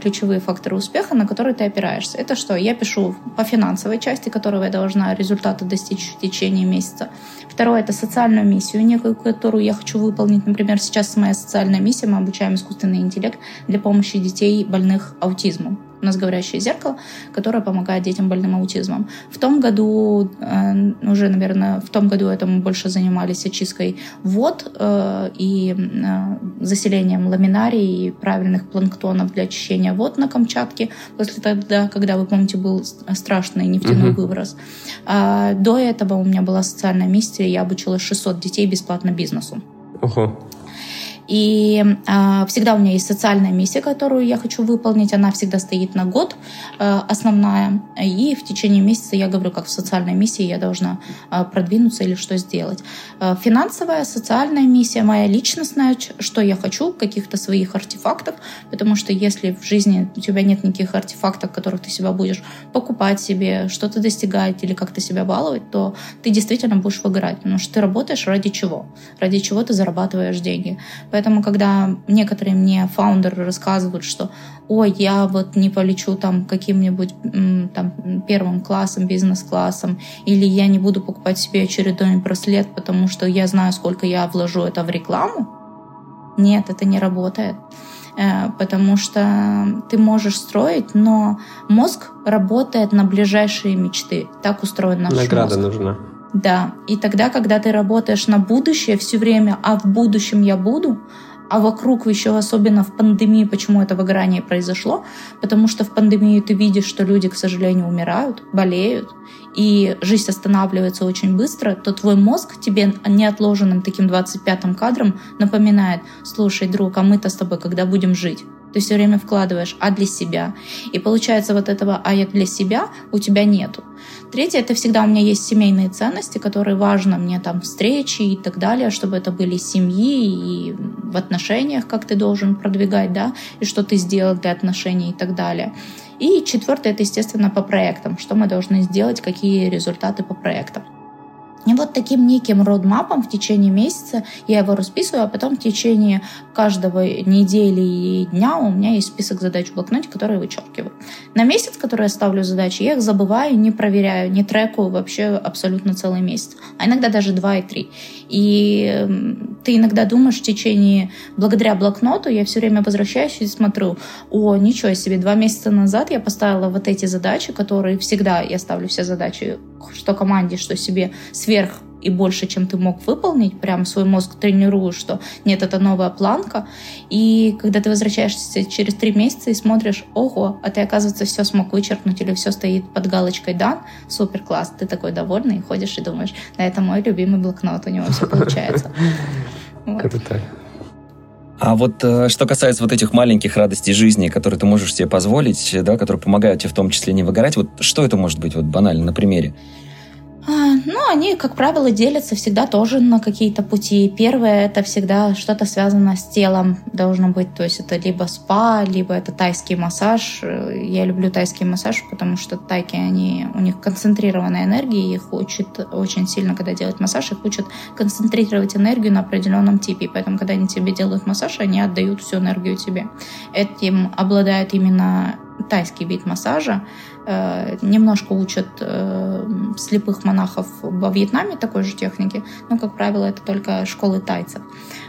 [SPEAKER 3] ключевые факторы успеха, на которые ты опираешься. Это что? Я пишу по финансовой части, которого я должна результаты достичь в течение месяца. Второе — это социальную миссию, некую, которую я хочу выполнить. Например, сейчас моя социальная миссия, мы обучаем искусственный интеллект для помощи детей, больных аутизмом у нас говорящее зеркало, которое помогает детям больным аутизмом. В том году, э, уже, наверное, в том году это мы больше занимались очисткой вод э, и э, заселением ламинарий и правильных планктонов для очищения вод на Камчатке, после тогда, когда, вы помните, был страшный нефтяной угу. выброс. А, до этого у меня была социальная миссия, я обучила 600 детей бесплатно бизнесу.
[SPEAKER 2] Угу.
[SPEAKER 3] И э, всегда у меня есть социальная миссия, которую я хочу выполнить. Она всегда стоит на год, э, основная. И в течение месяца я говорю, как в социальной миссии я должна э, продвинуться или что сделать. Э, финансовая, социальная миссия, моя личностная, что я хочу, каких-то своих артефактов. Потому что если в жизни у тебя нет никаких артефактов, которых ты себя будешь покупать себе, что-то достигать или как-то себя баловать, то ты действительно будешь выгорать. Потому что ты работаешь ради чего? Ради чего ты зарабатываешь деньги. Поэтому, когда некоторые мне фаундеры рассказывают, что ой, я вот не полечу там каким-нибудь там первым классом, бизнес-классом, или я не буду покупать себе очередной браслет, потому что я знаю, сколько я вложу это в рекламу. Нет, это не работает э, потому что ты можешь строить, но мозг работает на ближайшие мечты. Так устроен наш
[SPEAKER 2] Награда
[SPEAKER 3] мозг.
[SPEAKER 2] нужна.
[SPEAKER 3] Да, и тогда, когда ты работаешь на будущее все время, а в будущем я буду, а вокруг еще особенно в пандемии, почему это выгорание произошло, потому что в пандемии ты видишь, что люди, к сожалению, умирают, болеют, и жизнь останавливается очень быстро, то твой мозг тебе неотложенным таким 25-м кадром напоминает, слушай, друг, а мы-то с тобой когда будем жить? Ты все время вкладываешь «а для себя». И получается вот этого «а я для себя» у тебя нету. Третье, это всегда у меня есть семейные ценности, которые важно мне там встречи и так далее, чтобы это были семьи и в отношениях, как ты должен продвигать, да, и что ты сделал для отношений и так далее. И четвертое, это, естественно, по проектам, что мы должны сделать, какие результаты по проектам. И вот таким неким родмапом в течение месяца я его расписываю, а потом в течение каждого недели и дня у меня есть список задач в блокноте, которые вычеркиваю. На месяц, который я ставлю задачи, я их забываю, не проверяю, не треку вообще абсолютно целый месяц, а иногда даже два и три. И ты иногда думаешь в течение, благодаря блокноту, я все время возвращаюсь и смотрю, о, ничего себе, два месяца назад я поставила вот эти задачи, которые всегда я ставлю все задачи, что команде, что себе сверх и больше, чем ты мог выполнить, прям свой мозг тренируешь, что нет, это новая планка. И когда ты возвращаешься через три месяца и смотришь, ого, а ты, оказывается, все смог вычеркнуть или все стоит под галочкой «дан», супер класс, ты такой довольный, ходишь и думаешь, да, это мой любимый блокнот, у него все получается.
[SPEAKER 1] А вот э, что касается вот этих маленьких радостей жизни, которые ты можешь себе позволить, да, которые помогают тебе в том числе не выгорать, вот что это может быть вот банально на примере?
[SPEAKER 3] А, ну, они, как правило, делятся всегда тоже на какие-то пути. Первое — это всегда что-то связано с телом должно быть. То есть это либо спа, либо это тайский массаж. Я люблю тайский массаж, потому что тайки, они, у них концентрированная энергия, их учат очень сильно, когда делают массаж, их учат концентрировать энергию на определенном типе. поэтому, когда они тебе делают массаж, они отдают всю энергию тебе. Этим обладает именно тайский вид массажа. Э, немножко учат э, слепых монахов во Вьетнаме такой же техники, но, как правило, это только школы тайцев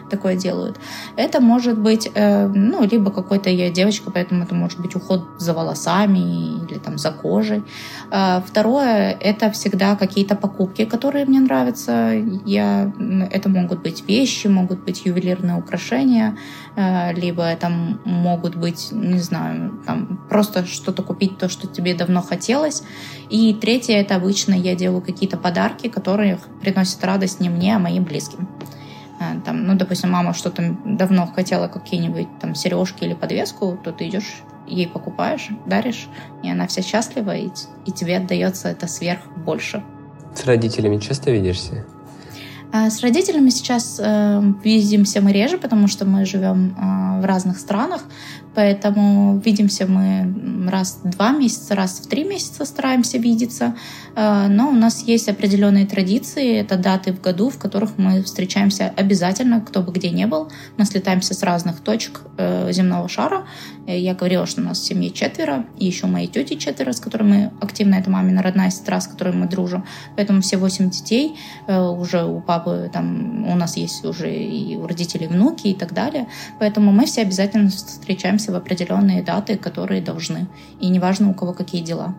[SPEAKER 3] такое делают. Это может быть, э, ну, либо какой-то я девочка, поэтому это может быть уход за волосами или там за кожей. Э, второе, это всегда какие-то покупки, которые мне нравятся. Я, это могут быть вещи, могут быть ювелирные украшения, э, либо это могут быть, не знаю, там, просто что-то купить, то, что тебе давно хотелось. И третье, это обычно я делаю какие-то подарки, которые приносят радость не мне, а моим близким. Э, там, ну, допустим, мама что-то давно хотела какие-нибудь там сережки или подвеску, то ты идешь ей покупаешь, даришь, и она вся счастлива, и, и тебе отдается это сверх больше.
[SPEAKER 2] С родителями часто видишься?
[SPEAKER 3] А с родителями сейчас э, видимся мы реже, потому что мы живем э, в разных странах, поэтому видимся мы раз в два месяца, раз в три месяца стараемся видеться. Э, но у нас есть определенные традиции, это даты в году, в которых мы встречаемся обязательно, кто бы где ни был. Мы слетаемся с разных точек э, земного шара. Э, я говорила, что у нас в семье четверо, и еще мои тети четверо, с которыми мы активно, это мамина родная сестра, с которой мы дружим. Поэтому все восемь детей уже у папы, там у нас есть уже и у родителей внуки и так далее. Поэтому мы все обязательно встречаемся вписываемся в определенные даты, которые должны. И неважно, у кого какие дела.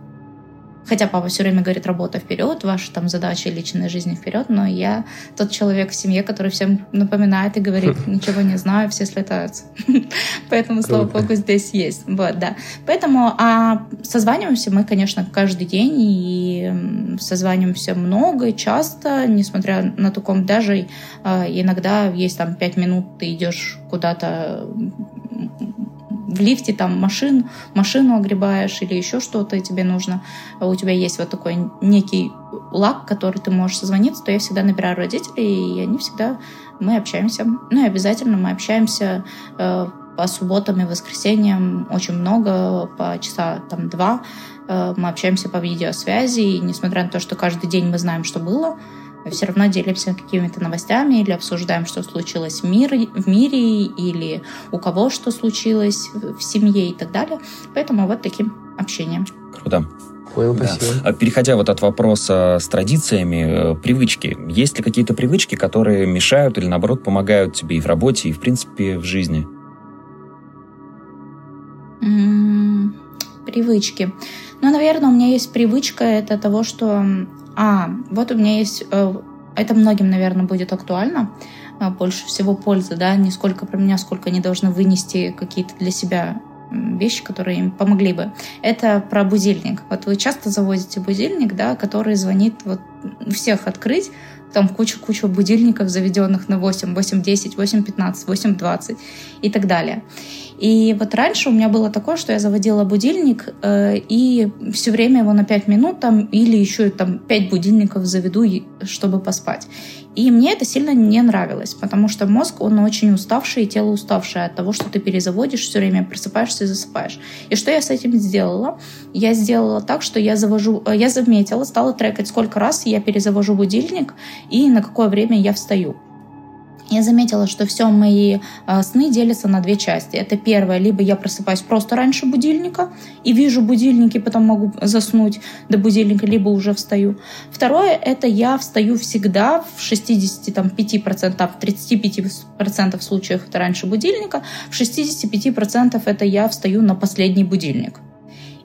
[SPEAKER 3] Хотя папа все время говорит, работа вперед, ваша там задача личной жизни вперед, но я тот человек в семье, который всем напоминает и говорит, ничего не знаю, все слетаются. Поэтому, слава богу, здесь есть. Вот, да. Поэтому а созваниваемся мы, конечно, каждый день и созваниваемся много и часто, несмотря на таком даже а, иногда есть там пять минут, ты идешь куда-то в лифте там машин, машину огребаешь или еще что-то тебе нужно, у тебя есть вот такой некий лак, который ты можешь созвониться, то я всегда набираю родителей, и они всегда, мы общаемся. Ну и обязательно мы общаемся э, по субботам и воскресеньям очень много, по часа там два. Э, мы общаемся по видеосвязи, и несмотря на то, что каждый день мы знаем, что было, все равно делимся какими-то новостями или обсуждаем, что случилось в мире, в мире или у кого что случилось в семье и так далее. Поэтому вот таким общением.
[SPEAKER 1] Круто.
[SPEAKER 2] Понял, да.
[SPEAKER 1] Переходя вот от вопроса с традициями, э, привычки. Есть ли какие-то привычки, которые мешают или, наоборот, помогают тебе и в работе, и, в принципе, в жизни?
[SPEAKER 3] М-м, привычки. Ну, наверное, у меня есть привычка это того, что а, вот у меня есть... Э, это многим, наверное, будет актуально. Э, больше всего пользы, да, не сколько про меня, сколько они должны вынести какие-то для себя вещи, которые им помогли бы. Это про будильник. Вот вы часто заводите будильник, да, который звонит вот всех открыть, там куча-куча будильников, заведенных на 8, 8.10, 8.15, 8.20 и так далее. И вот раньше у меня было такое, что я заводила будильник э, и все время его на 5 минут там или еще там 5 будильников заведу, чтобы поспать. И мне это сильно не нравилось, потому что мозг, он очень уставший, и тело уставшее от того, что ты перезаводишь все время, просыпаешься и засыпаешь. И что я с этим сделала? Я сделала так, что я завожу, э, я заметила, стала трекать, сколько раз я перезавожу будильник и на какое время я встаю я заметила, что все мои э, сны делятся на две части. Это первое, либо я просыпаюсь просто раньше будильника и вижу будильники, потом могу заснуть до будильника, либо уже встаю. Второе, это я встаю всегда в 65%, в 35% случаев это раньше будильника, в 65% это я встаю на последний будильник.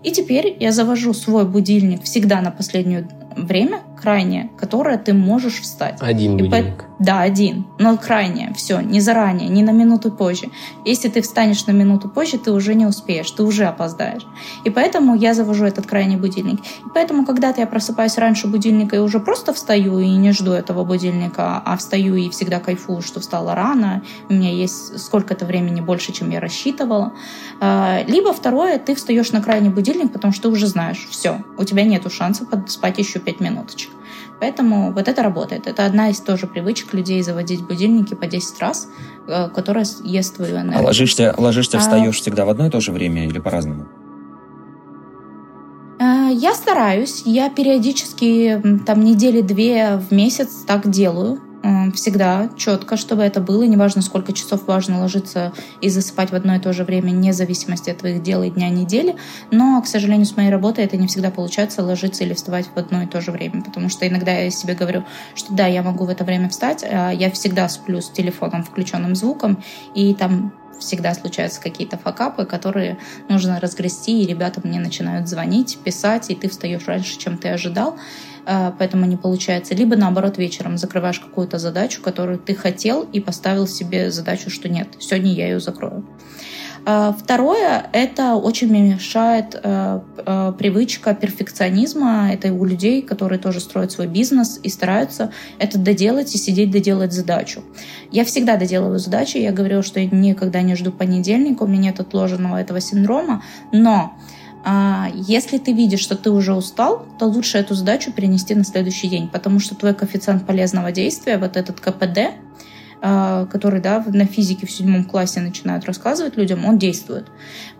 [SPEAKER 3] И теперь я завожу свой будильник всегда на последнее время, крайнее, которое ты можешь встать.
[SPEAKER 2] Один будильник. По...
[SPEAKER 3] Да, один. Но крайнее. Все, не заранее, не на минуту позже. Если ты встанешь на минуту позже, ты уже не успеешь, ты уже опоздаешь. И поэтому я завожу этот крайний будильник. И поэтому, когда-то я просыпаюсь раньше будильника и уже просто встаю и не жду этого будильника, а встаю и всегда кайфую, что встала рано, у меня есть сколько-то времени больше, чем я рассчитывала. А, либо второе, ты встаешь на крайний будильник, потому что ты уже знаешь, все, у тебя нету шанса спать еще 5 минуточек. Поэтому вот это работает. Это одна из тоже привычек людей заводить будильники по 10 раз, э, которая ест твою энергию.
[SPEAKER 1] А ложишься, ложишься а... встаешь всегда в одно и то же время или по-разному?
[SPEAKER 3] Э, я стараюсь. Я периодически там недели две в месяц так делаю всегда четко, чтобы это было. Неважно, сколько часов важно ложиться и засыпать в одно и то же время, вне зависимости от твоих дел и дня недели. Но, к сожалению, с моей работой это не всегда получается ложиться или вставать в одно и то же время. Потому что иногда я себе говорю, что да, я могу в это время встать, а я всегда сплю с телефоном включенным звуком, и там всегда случаются какие-то факапы, которые нужно разгрести, и ребята мне начинают звонить, писать, и ты встаешь раньше, чем ты ожидал. А, поэтому не получается. Либо наоборот вечером закрываешь какую-то задачу, которую ты хотел и поставил себе задачу, что нет, сегодня я ее закрою. А, второе, это очень мешает э, э, привычка перфекционизма. Это у людей, которые тоже строят свой бизнес и стараются это доделать и сидеть доделать задачу. Я всегда доделываю задачи. Я говорю, что я никогда не жду понедельника, у меня нет отложенного этого синдрома. Но если ты видишь, что ты уже устал, то лучше эту задачу перенести на следующий день, потому что твой коэффициент полезного действия, вот этот КПД, а, который да, на физике в седьмом классе начинают рассказывать людям, он действует.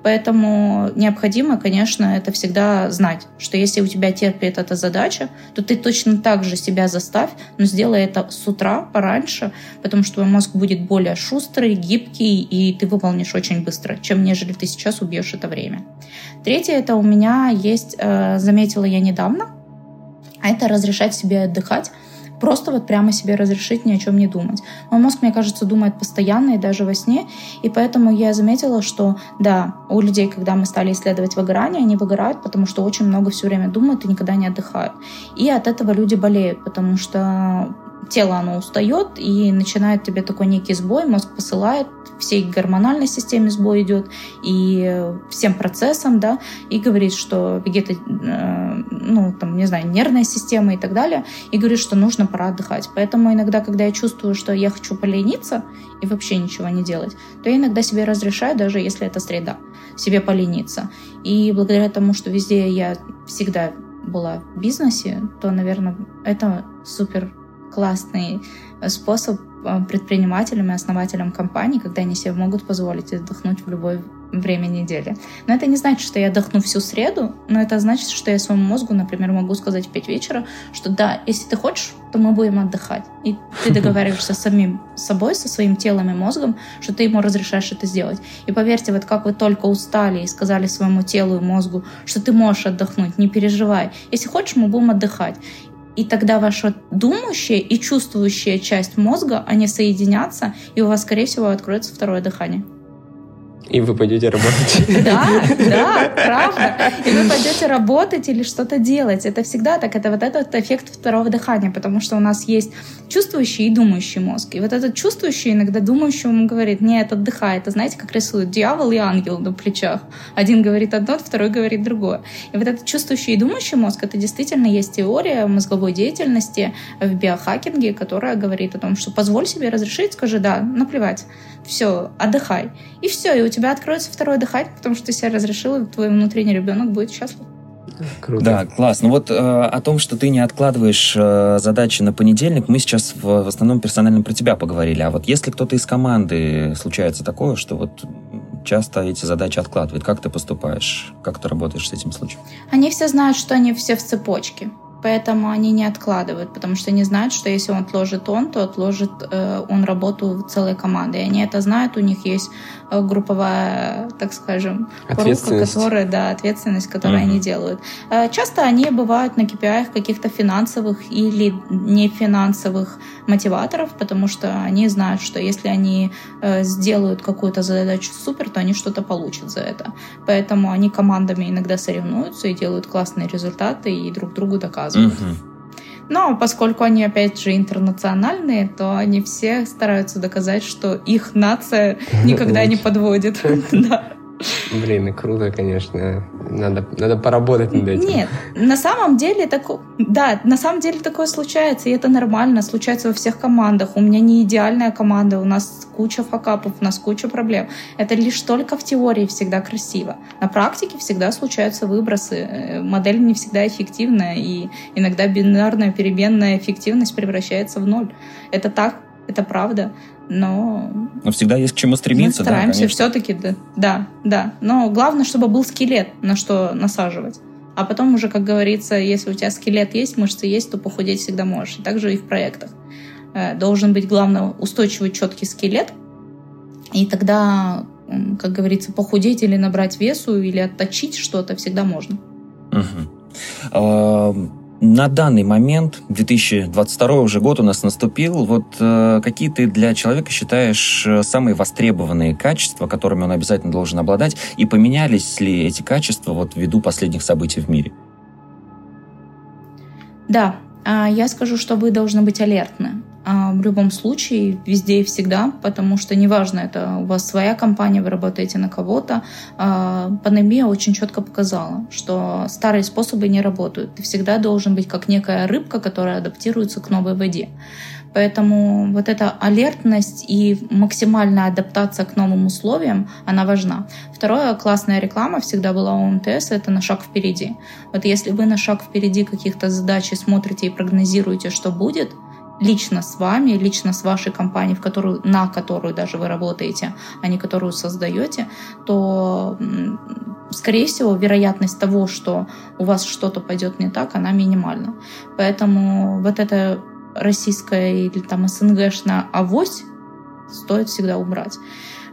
[SPEAKER 3] Поэтому необходимо, конечно, это всегда знать, что если у тебя терпит эта задача, то ты точно так же себя заставь, но сделай это с утра, пораньше, потому что твой мозг будет более шустрый, гибкий, и ты выполнишь очень быстро, чем нежели ты сейчас убьешь это время. Третье, это у меня есть, э, заметила я недавно, а это разрешать себе отдыхать просто вот прямо себе разрешить ни о чем не думать. Мой мозг, мне кажется, думает постоянно и даже во сне, и поэтому я заметила, что да, у людей, когда мы стали исследовать выгорание, они выгорают, потому что очень много все время думают и никогда не отдыхают. И от этого люди болеют, потому что тело, оно устает и начинает тебе такой некий сбой, мозг посылает, всей гормональной системе сбой идет и всем процессам, да, и говорит, что где-то, э, ну, там, не знаю, нервная система и так далее, и говорит, что нужно пора отдыхать. Поэтому иногда, когда я чувствую, что я хочу полениться и вообще ничего не делать, то я иногда себе разрешаю, даже если это среда, себе полениться. И благодаря тому, что везде я всегда была в бизнесе, то, наверное, это супер классный э, способ э, предпринимателям и основателям компаний, когда они себе могут позволить отдохнуть в любое время недели. Но это не значит, что я отдохну всю среду, но это значит, что я своему мозгу, например, могу сказать в 5 вечера, что да, если ты хочешь, то мы будем отдыхать. И ты договариваешься с самим собой, со своим телом и мозгом, что ты ему разрешаешь это сделать. И поверьте, вот как вы только устали и сказали своему телу и мозгу, что ты можешь отдохнуть, не переживай. Если хочешь, мы будем отдыхать. И тогда ваша думающая и чувствующая часть мозга, они соединятся, и у вас, скорее всего, откроется второе дыхание.
[SPEAKER 2] И вы пойдете работать.
[SPEAKER 3] Да, да, правда. И вы пойдете работать или что-то делать. Это всегда так. Это вот этот эффект второго дыхания, потому что у нас есть чувствующий и думающий мозг. И вот этот чувствующий иногда думающему говорит, нет, отдыхай. Это знаете, как рисуют дьявол и ангел на плечах. Один говорит одно, второй говорит другое. И вот этот чувствующий и думающий мозг, это действительно есть теория мозговой деятельности в биохакинге, которая говорит о том, что позволь себе разрешить, скажи да, наплевать все, отдыхай. И все, и у тебя откроется второе дыхание, потому что ты себя разрешил, и твой внутренний ребенок будет счастлив.
[SPEAKER 1] Круто. Да, классно. Ну вот э, о том, что ты не откладываешь э, задачи на понедельник, мы сейчас в, в основном персонально про тебя поговорили. А вот если кто-то из команды случается такое, что вот часто эти задачи откладывает, как ты поступаешь? Как ты работаешь с этим случаем?
[SPEAKER 3] Они все знают, что они все в цепочке. Поэтому они не откладывают, потому что они знают, что если он отложит он, то отложит э, он работу целой команды. И они это знают, у них есть групповая, так скажем, порука, которая, да, ответственность, которую mm-hmm. они делают. Э, часто они бывают на KPI каких-то финансовых или нефинансовых мотиваторов, потому что они знают, что если они э, сделают какую-то задачу супер, то они что-то получат за это. Поэтому они командами иногда соревнуются и делают классные результаты и друг другу доказывают. Mm-hmm. Но поскольку они, опять же, интернациональные, то они все стараются доказать, что их нация никогда не подводит.
[SPEAKER 2] Блин, круто, конечно. Надо, надо поработать над этим.
[SPEAKER 3] Нет, на самом деле такое, да, на самом деле такое случается, и это нормально, случается во всех командах. У меня не идеальная команда, у нас куча факапов, у нас куча проблем. Это лишь только в теории всегда красиво. На практике всегда случаются выбросы. Э, модель не всегда эффективная, и иногда бинарная переменная эффективность превращается в ноль. Это так, это правда но...
[SPEAKER 1] Но всегда есть к чему стремиться,
[SPEAKER 3] мы стараемся да, все-таки, да, да, да. Но главное, чтобы был скелет, на что насаживать. А потом уже, как говорится, если у тебя скелет есть, мышцы есть, то похудеть всегда можешь. И также и в проектах. Э, должен быть, главное, устойчивый, четкий скелет. И тогда, как говорится, похудеть или набрать весу, или отточить что-то всегда можно.
[SPEAKER 1] Угу на данный момент, 2022 уже год у нас наступил, вот э, какие ты для человека считаешь э, самые востребованные качества, которыми он обязательно должен обладать, и поменялись ли эти качества вот ввиду последних событий в мире?
[SPEAKER 3] Да, а, я скажу, что вы должны быть алертны. А, в любом случае, везде и всегда, потому что неважно, это у вас своя компания, вы работаете на кого-то. А, пандемия очень четко показала, что старые способы не работают. Ты всегда должен быть как некая рыбка, которая адаптируется к новой воде. Поэтому вот эта алертность и максимальная адаптация к новым условиям, она важна. Второе, классная реклама всегда была у МТС, это на шаг впереди. Вот если вы на шаг впереди каких-то задач смотрите и прогнозируете, что будет, лично с вами, лично с вашей компанией, в которую, на которую даже вы работаете, а не которую создаете, то, скорее всего, вероятность того, что у вас что-то пойдет не так, она минимальна. Поэтому вот это российская или там СНГшная авось стоит всегда убрать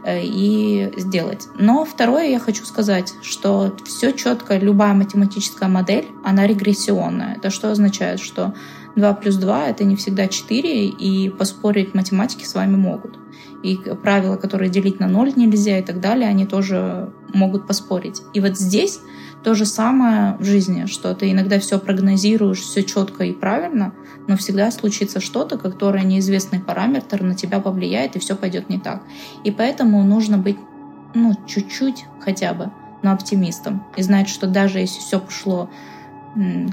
[SPEAKER 3] э, и сделать. Но второе я хочу сказать, что все четко, любая математическая модель, она регрессионная. Это что означает? Что 2 плюс 2 — это не всегда 4, и поспорить математики с вами могут. И правила, которые делить на 0 нельзя и так далее, они тоже могут поспорить. И вот здесь то же самое в жизни, что ты иногда все прогнозируешь, все четко и правильно, но всегда случится что-то, которое неизвестный параметр на тебя повлияет, и все пойдет не так. И поэтому нужно быть, ну, чуть-чуть хотя бы, но оптимистом. И знать, что даже если все пошло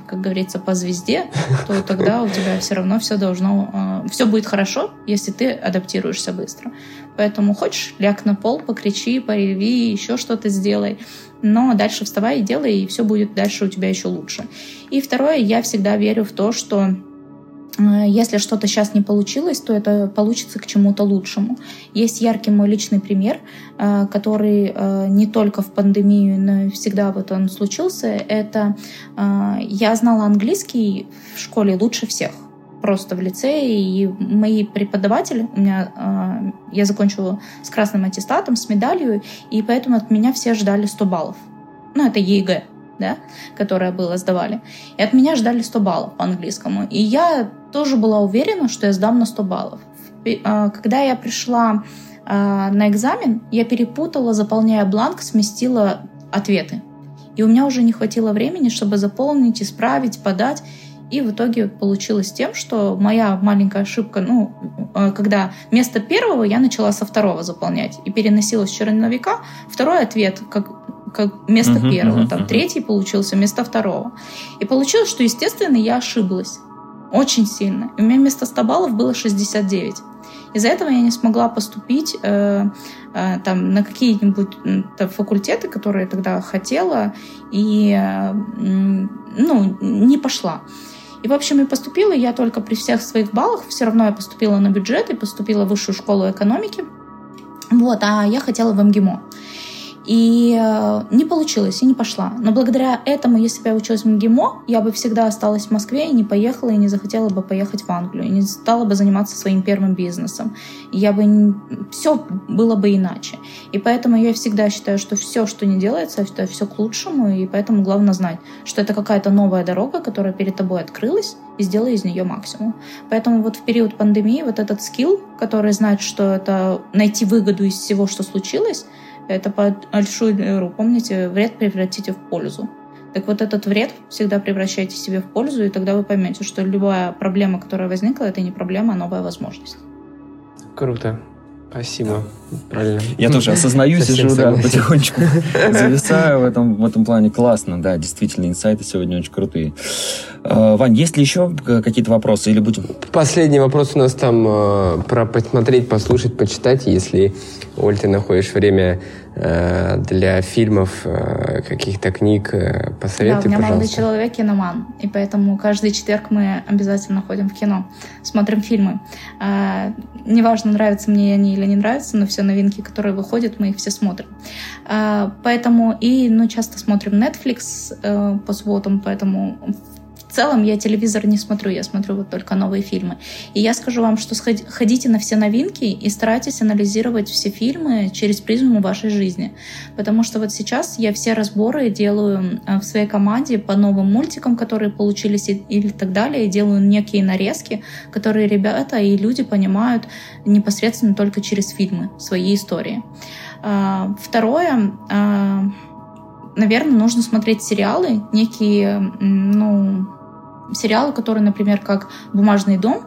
[SPEAKER 3] как говорится, по звезде, то тогда у тебя все равно все должно... А, все будет хорошо, если ты адаптируешься быстро. Поэтому хочешь, ляг на пол, покричи, пореви, еще что-то сделай. Но дальше вставай и делай, и все будет дальше у тебя еще лучше. И второе, я всегда верю в то, что если что-то сейчас не получилось, то это получится к чему-то лучшему. Есть яркий мой личный пример, э, который э, не только в пандемию, но и всегда вот он случился. Это я знала английский в школе лучше всех просто в лицее, и мои преподаватели, у меня, я закончила с красным аттестатом, с медалью, и поэтому от меня все ждали 100 баллов. Ну, это ЕГЭ да, которое было, сдавали. И от меня ждали 100 баллов по английскому. И я тоже была уверена, что я сдам на 100 баллов. А, когда я пришла а, на экзамен, я перепутала, заполняя бланк, сместила ответы. И у меня уже не хватило времени, чтобы заполнить, исправить, подать. И в итоге получилось тем, что моя маленькая ошибка, ну, а, когда вместо первого я начала со второго заполнять и переносила с черновика, второй ответ, как как вместо uh-huh, первого, uh-huh, там uh-huh. третий получился вместо второго. И получилось, что, естественно, я ошиблась. Очень сильно. И у меня вместо 100 баллов было 69. Из-за этого я не смогла поступить э, э, там, на какие-нибудь э, факультеты, которые я тогда хотела, и э, ну, не пошла. И, в общем, и поступила я только при всех своих баллах. Все равно я поступила на бюджет и поступила в высшую школу экономики. Вот, а я хотела в МГИМО. И э, не получилось, и не пошла. Но благодаря этому, если бы я училась в МГИМО, я бы всегда осталась в Москве и не поехала, и не захотела бы поехать в Англию, и не стала бы заниматься своим первым бизнесом. И я бы... Не... Все было бы иначе. И поэтому я всегда считаю, что все, что не делается, это все к лучшему, и поэтому главное знать, что это какая-то новая дорога, которая перед тобой открылась, и сделай из нее максимум. Поэтому вот в период пандемии вот этот скилл, который знает, что это найти выгоду из всего, что случилось, это по Альшулеру, помните, вред превратите в пользу. Так вот этот вред всегда превращайте себе в пользу, и тогда вы поймете, что любая проблема, которая возникла, это не проблема, а новая возможность.
[SPEAKER 2] Круто. Спасибо. Правильно.
[SPEAKER 1] Я тоже осознаю, сижу, да, потихонечку зависаю в этом, в этом плане. Классно, да, действительно, инсайты сегодня очень крутые. А, Вань, есть ли еще какие-то вопросы или будем?
[SPEAKER 2] Последний вопрос у нас там э, про посмотреть, послушать, почитать. Если, Оль, ты находишь время Э, для фильмов, э, каких-то книг э, посоветуй,
[SPEAKER 3] да, у меня
[SPEAKER 2] пожалуйста.
[SPEAKER 3] молодой человек киноман, и поэтому каждый четверг мы обязательно ходим в кино, смотрим фильмы. Неважно, нравятся мне они или не нравятся, но все новинки, которые выходят, мы их все смотрим. Поэтому и, ну, часто смотрим Netflix по субботам, поэтому целом я телевизор не смотрю, я смотрю вот только новые фильмы. И я скажу вам, что ходите на все новинки и старайтесь анализировать все фильмы через призму вашей жизни. Потому что вот сейчас я все разборы делаю в своей команде по новым мультикам, которые получились или так далее, и делаю некие нарезки, которые ребята и люди понимают непосредственно только через фильмы, свои истории. А, второе, а, наверное, нужно смотреть сериалы, некие, ну, сериалы, которые, например, как «Бумажный дом»,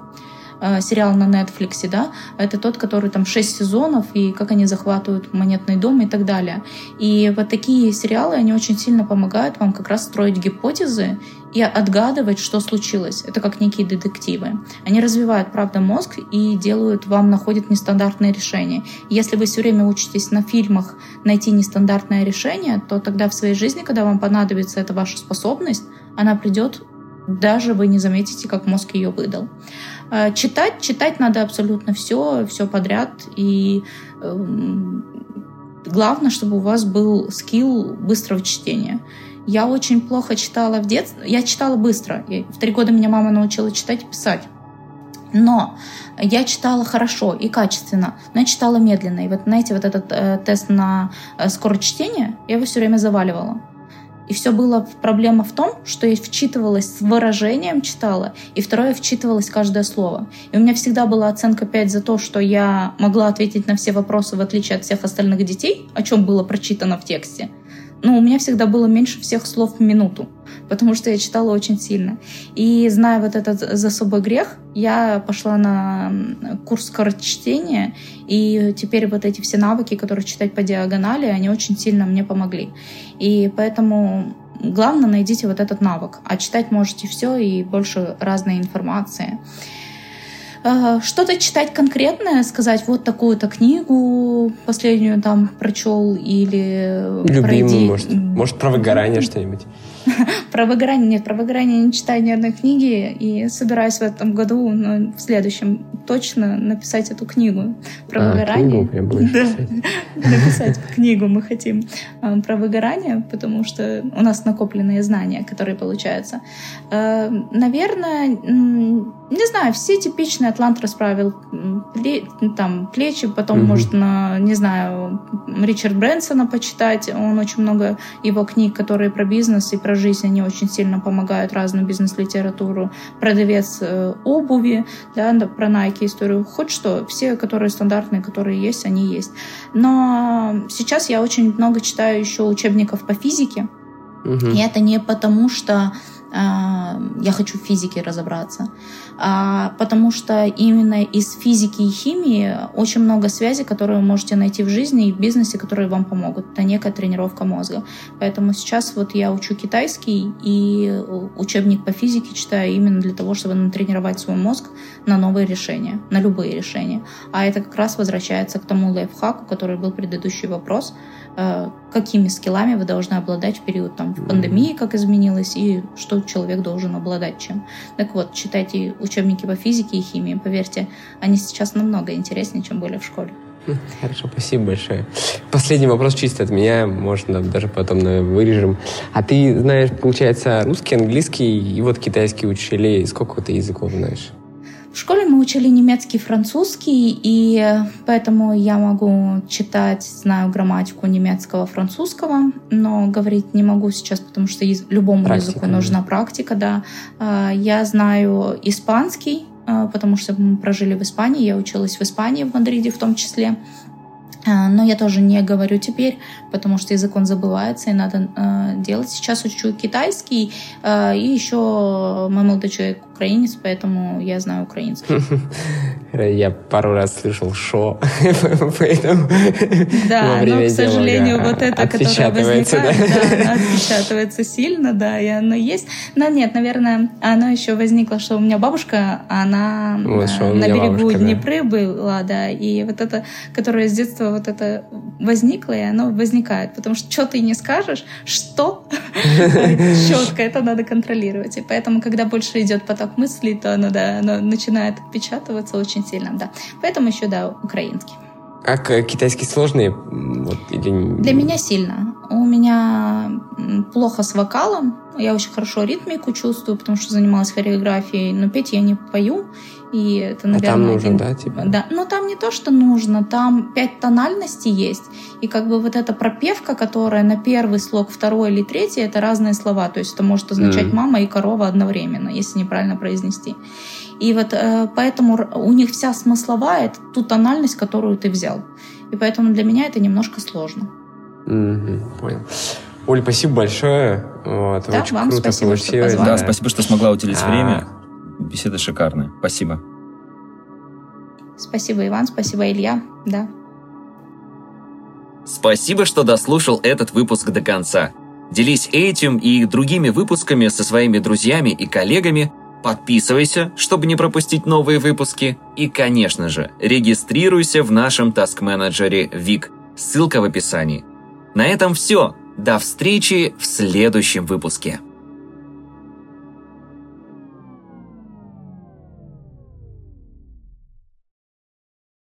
[SPEAKER 3] э, сериал на Netflix, да, это тот, который там 6 сезонов, и как они захватывают монетный дом и так далее. И вот такие сериалы, они очень сильно помогают вам как раз строить гипотезы и отгадывать, что случилось. Это как некие детективы. Они развивают, правда, мозг и делают, вам находят нестандартные решения. Если вы все время учитесь на фильмах найти нестандартное решение, то тогда в своей жизни, когда вам понадобится эта ваша способность, она придет даже вы не заметите, как мозг ее выдал. А, читать, читать надо абсолютно все, все подряд. И э, главное, чтобы у вас был скилл быстрого чтения. Я очень плохо читала в детстве. Я читала быстро. В три года меня мама научила читать и писать. Но я читала хорошо и качественно, но я читала медленно. И вот, знаете, вот этот э, тест на э, скорость чтения, я его все время заваливала. И все было проблема в том, что я вчитывалась с выражением, читала, и второе, вчитывалась каждое слово. И у меня всегда была оценка 5 за то, что я могла ответить на все вопросы, в отличие от всех остальных детей, о чем было прочитано в тексте. Но у меня всегда было меньше всех слов в минуту, потому что я читала очень сильно. И зная вот этот за собой грех, я пошла на курс скорочтения, и теперь вот эти все навыки, которые читать по диагонали, они очень сильно мне помогли. И поэтому главное найдите вот этот навык, а читать можете все и больше разной информации. Э, что-то читать конкретное, сказать вот такую-то книгу последнюю там прочел или
[SPEAKER 2] Любимую, пройди... может, может про выгорание что-нибудь.
[SPEAKER 3] Про выгорание нет, про выгорание не читаю ни одной книги и собираюсь в этом году, но в следующем точно написать эту книгу про а, выгорание. Книгу прям да, написать книгу мы хотим а, про выгорание, потому что у нас накопленные знания, которые получаются. А, наверное, не знаю, все типичные Атлант расправил там плечи, потом, может, на, не знаю, Ричард Брэнсона почитать. Он очень много его книг, которые про бизнес и про жизнь, они очень сильно помогают разную бизнес-литературу. Продавец э, обуви, да, про Nike историю, хоть что, все, которые стандартные, которые есть, они есть. Но сейчас я очень много читаю еще учебников по физике, угу. и это не потому, что а, я хочу в физике разобраться, потому что именно из физики и химии очень много связей, которые вы можете найти в жизни и в бизнесе, которые вам помогут. Это некая тренировка мозга. Поэтому сейчас вот я учу китайский и учебник по физике читаю именно для того, чтобы натренировать свой мозг на новые решения, на любые решения. А это как раз возвращается к тому лайфхаку, который был предыдущий вопрос – Э, какими скиллами вы должны обладать в период там, в пандемии, как изменилось, и что человек должен обладать чем. Так вот, читайте учебники по физике и химии, поверьте, они сейчас намного интереснее, чем были в школе.
[SPEAKER 2] Хм, хорошо, спасибо большое. Последний вопрос чисто от меня, можно даже потом вырежем. А ты знаешь, получается, русский, английский и вот китайский учили. Сколько ты языков знаешь?
[SPEAKER 3] В школе мы учили немецкий, французский, и поэтому я могу читать, знаю грамматику немецкого, французского, но говорить не могу сейчас, потому что любому практика, языку нужна практика, да. А, я знаю испанский, а, потому что мы прожили в Испании, я училась в Испании, в Мадриде в том числе. А, но я тоже не говорю теперь, потому что язык он забывается, и надо э, делать. Сейчас учу китайский, э, и еще мой молодой человек украинец, поэтому я знаю украинский.
[SPEAKER 2] Я пару раз слышал «шо», поэтому
[SPEAKER 3] Да, но, к сожалению, вот это, которое возникает, да, отпечатывается сильно, да, и оно есть. Но нет, наверное, оно еще возникло, что у меня бабушка, она э, на берегу Днепры была, да, и вот это, которое с детства вот это возникло, и оно возникает, потому что что ты не скажешь, что четко, это надо контролировать. И поэтому, когда больше идет поток мыслей, то оно, да, оно начинает отпечатываться очень сильно, да. Поэтому еще, да, украинский.
[SPEAKER 2] А китайский сложный? Вот, или...
[SPEAKER 3] Для меня сильно. У меня плохо с вокалом. Я очень хорошо ритмику чувствую, потому что занималась хореографией, но петь я не пою. И это, наверное, а
[SPEAKER 2] там нужно, один... да, типа?
[SPEAKER 3] Да, но там не то, что нужно, там пять тональностей есть, и как бы вот эта пропевка, которая на первый слог, второй или третий, это разные слова, то есть это может означать mm. мама и корова одновременно, если неправильно произнести. И вот э, поэтому у них вся смысловая это ту тональность, которую ты взял. И поэтому для меня это немножко сложно.
[SPEAKER 2] Mm-hmm, понял. Оль, спасибо большое. Вот, да, очень вам круто спасибо, получилось.
[SPEAKER 1] Что да, спасибо, что смогла уделить а... время. Беседа шикарная. Спасибо.
[SPEAKER 3] Спасибо, Иван. Спасибо, Илья. Да.
[SPEAKER 4] Спасибо, что дослушал этот выпуск до конца. Делись этим и другими выпусками со своими друзьями и коллегами. Подписывайся, чтобы не пропустить новые выпуски. И, конечно же, регистрируйся в нашем таск-менеджере ВИК. Ссылка в описании. На этом все. До встречи в следующем выпуске.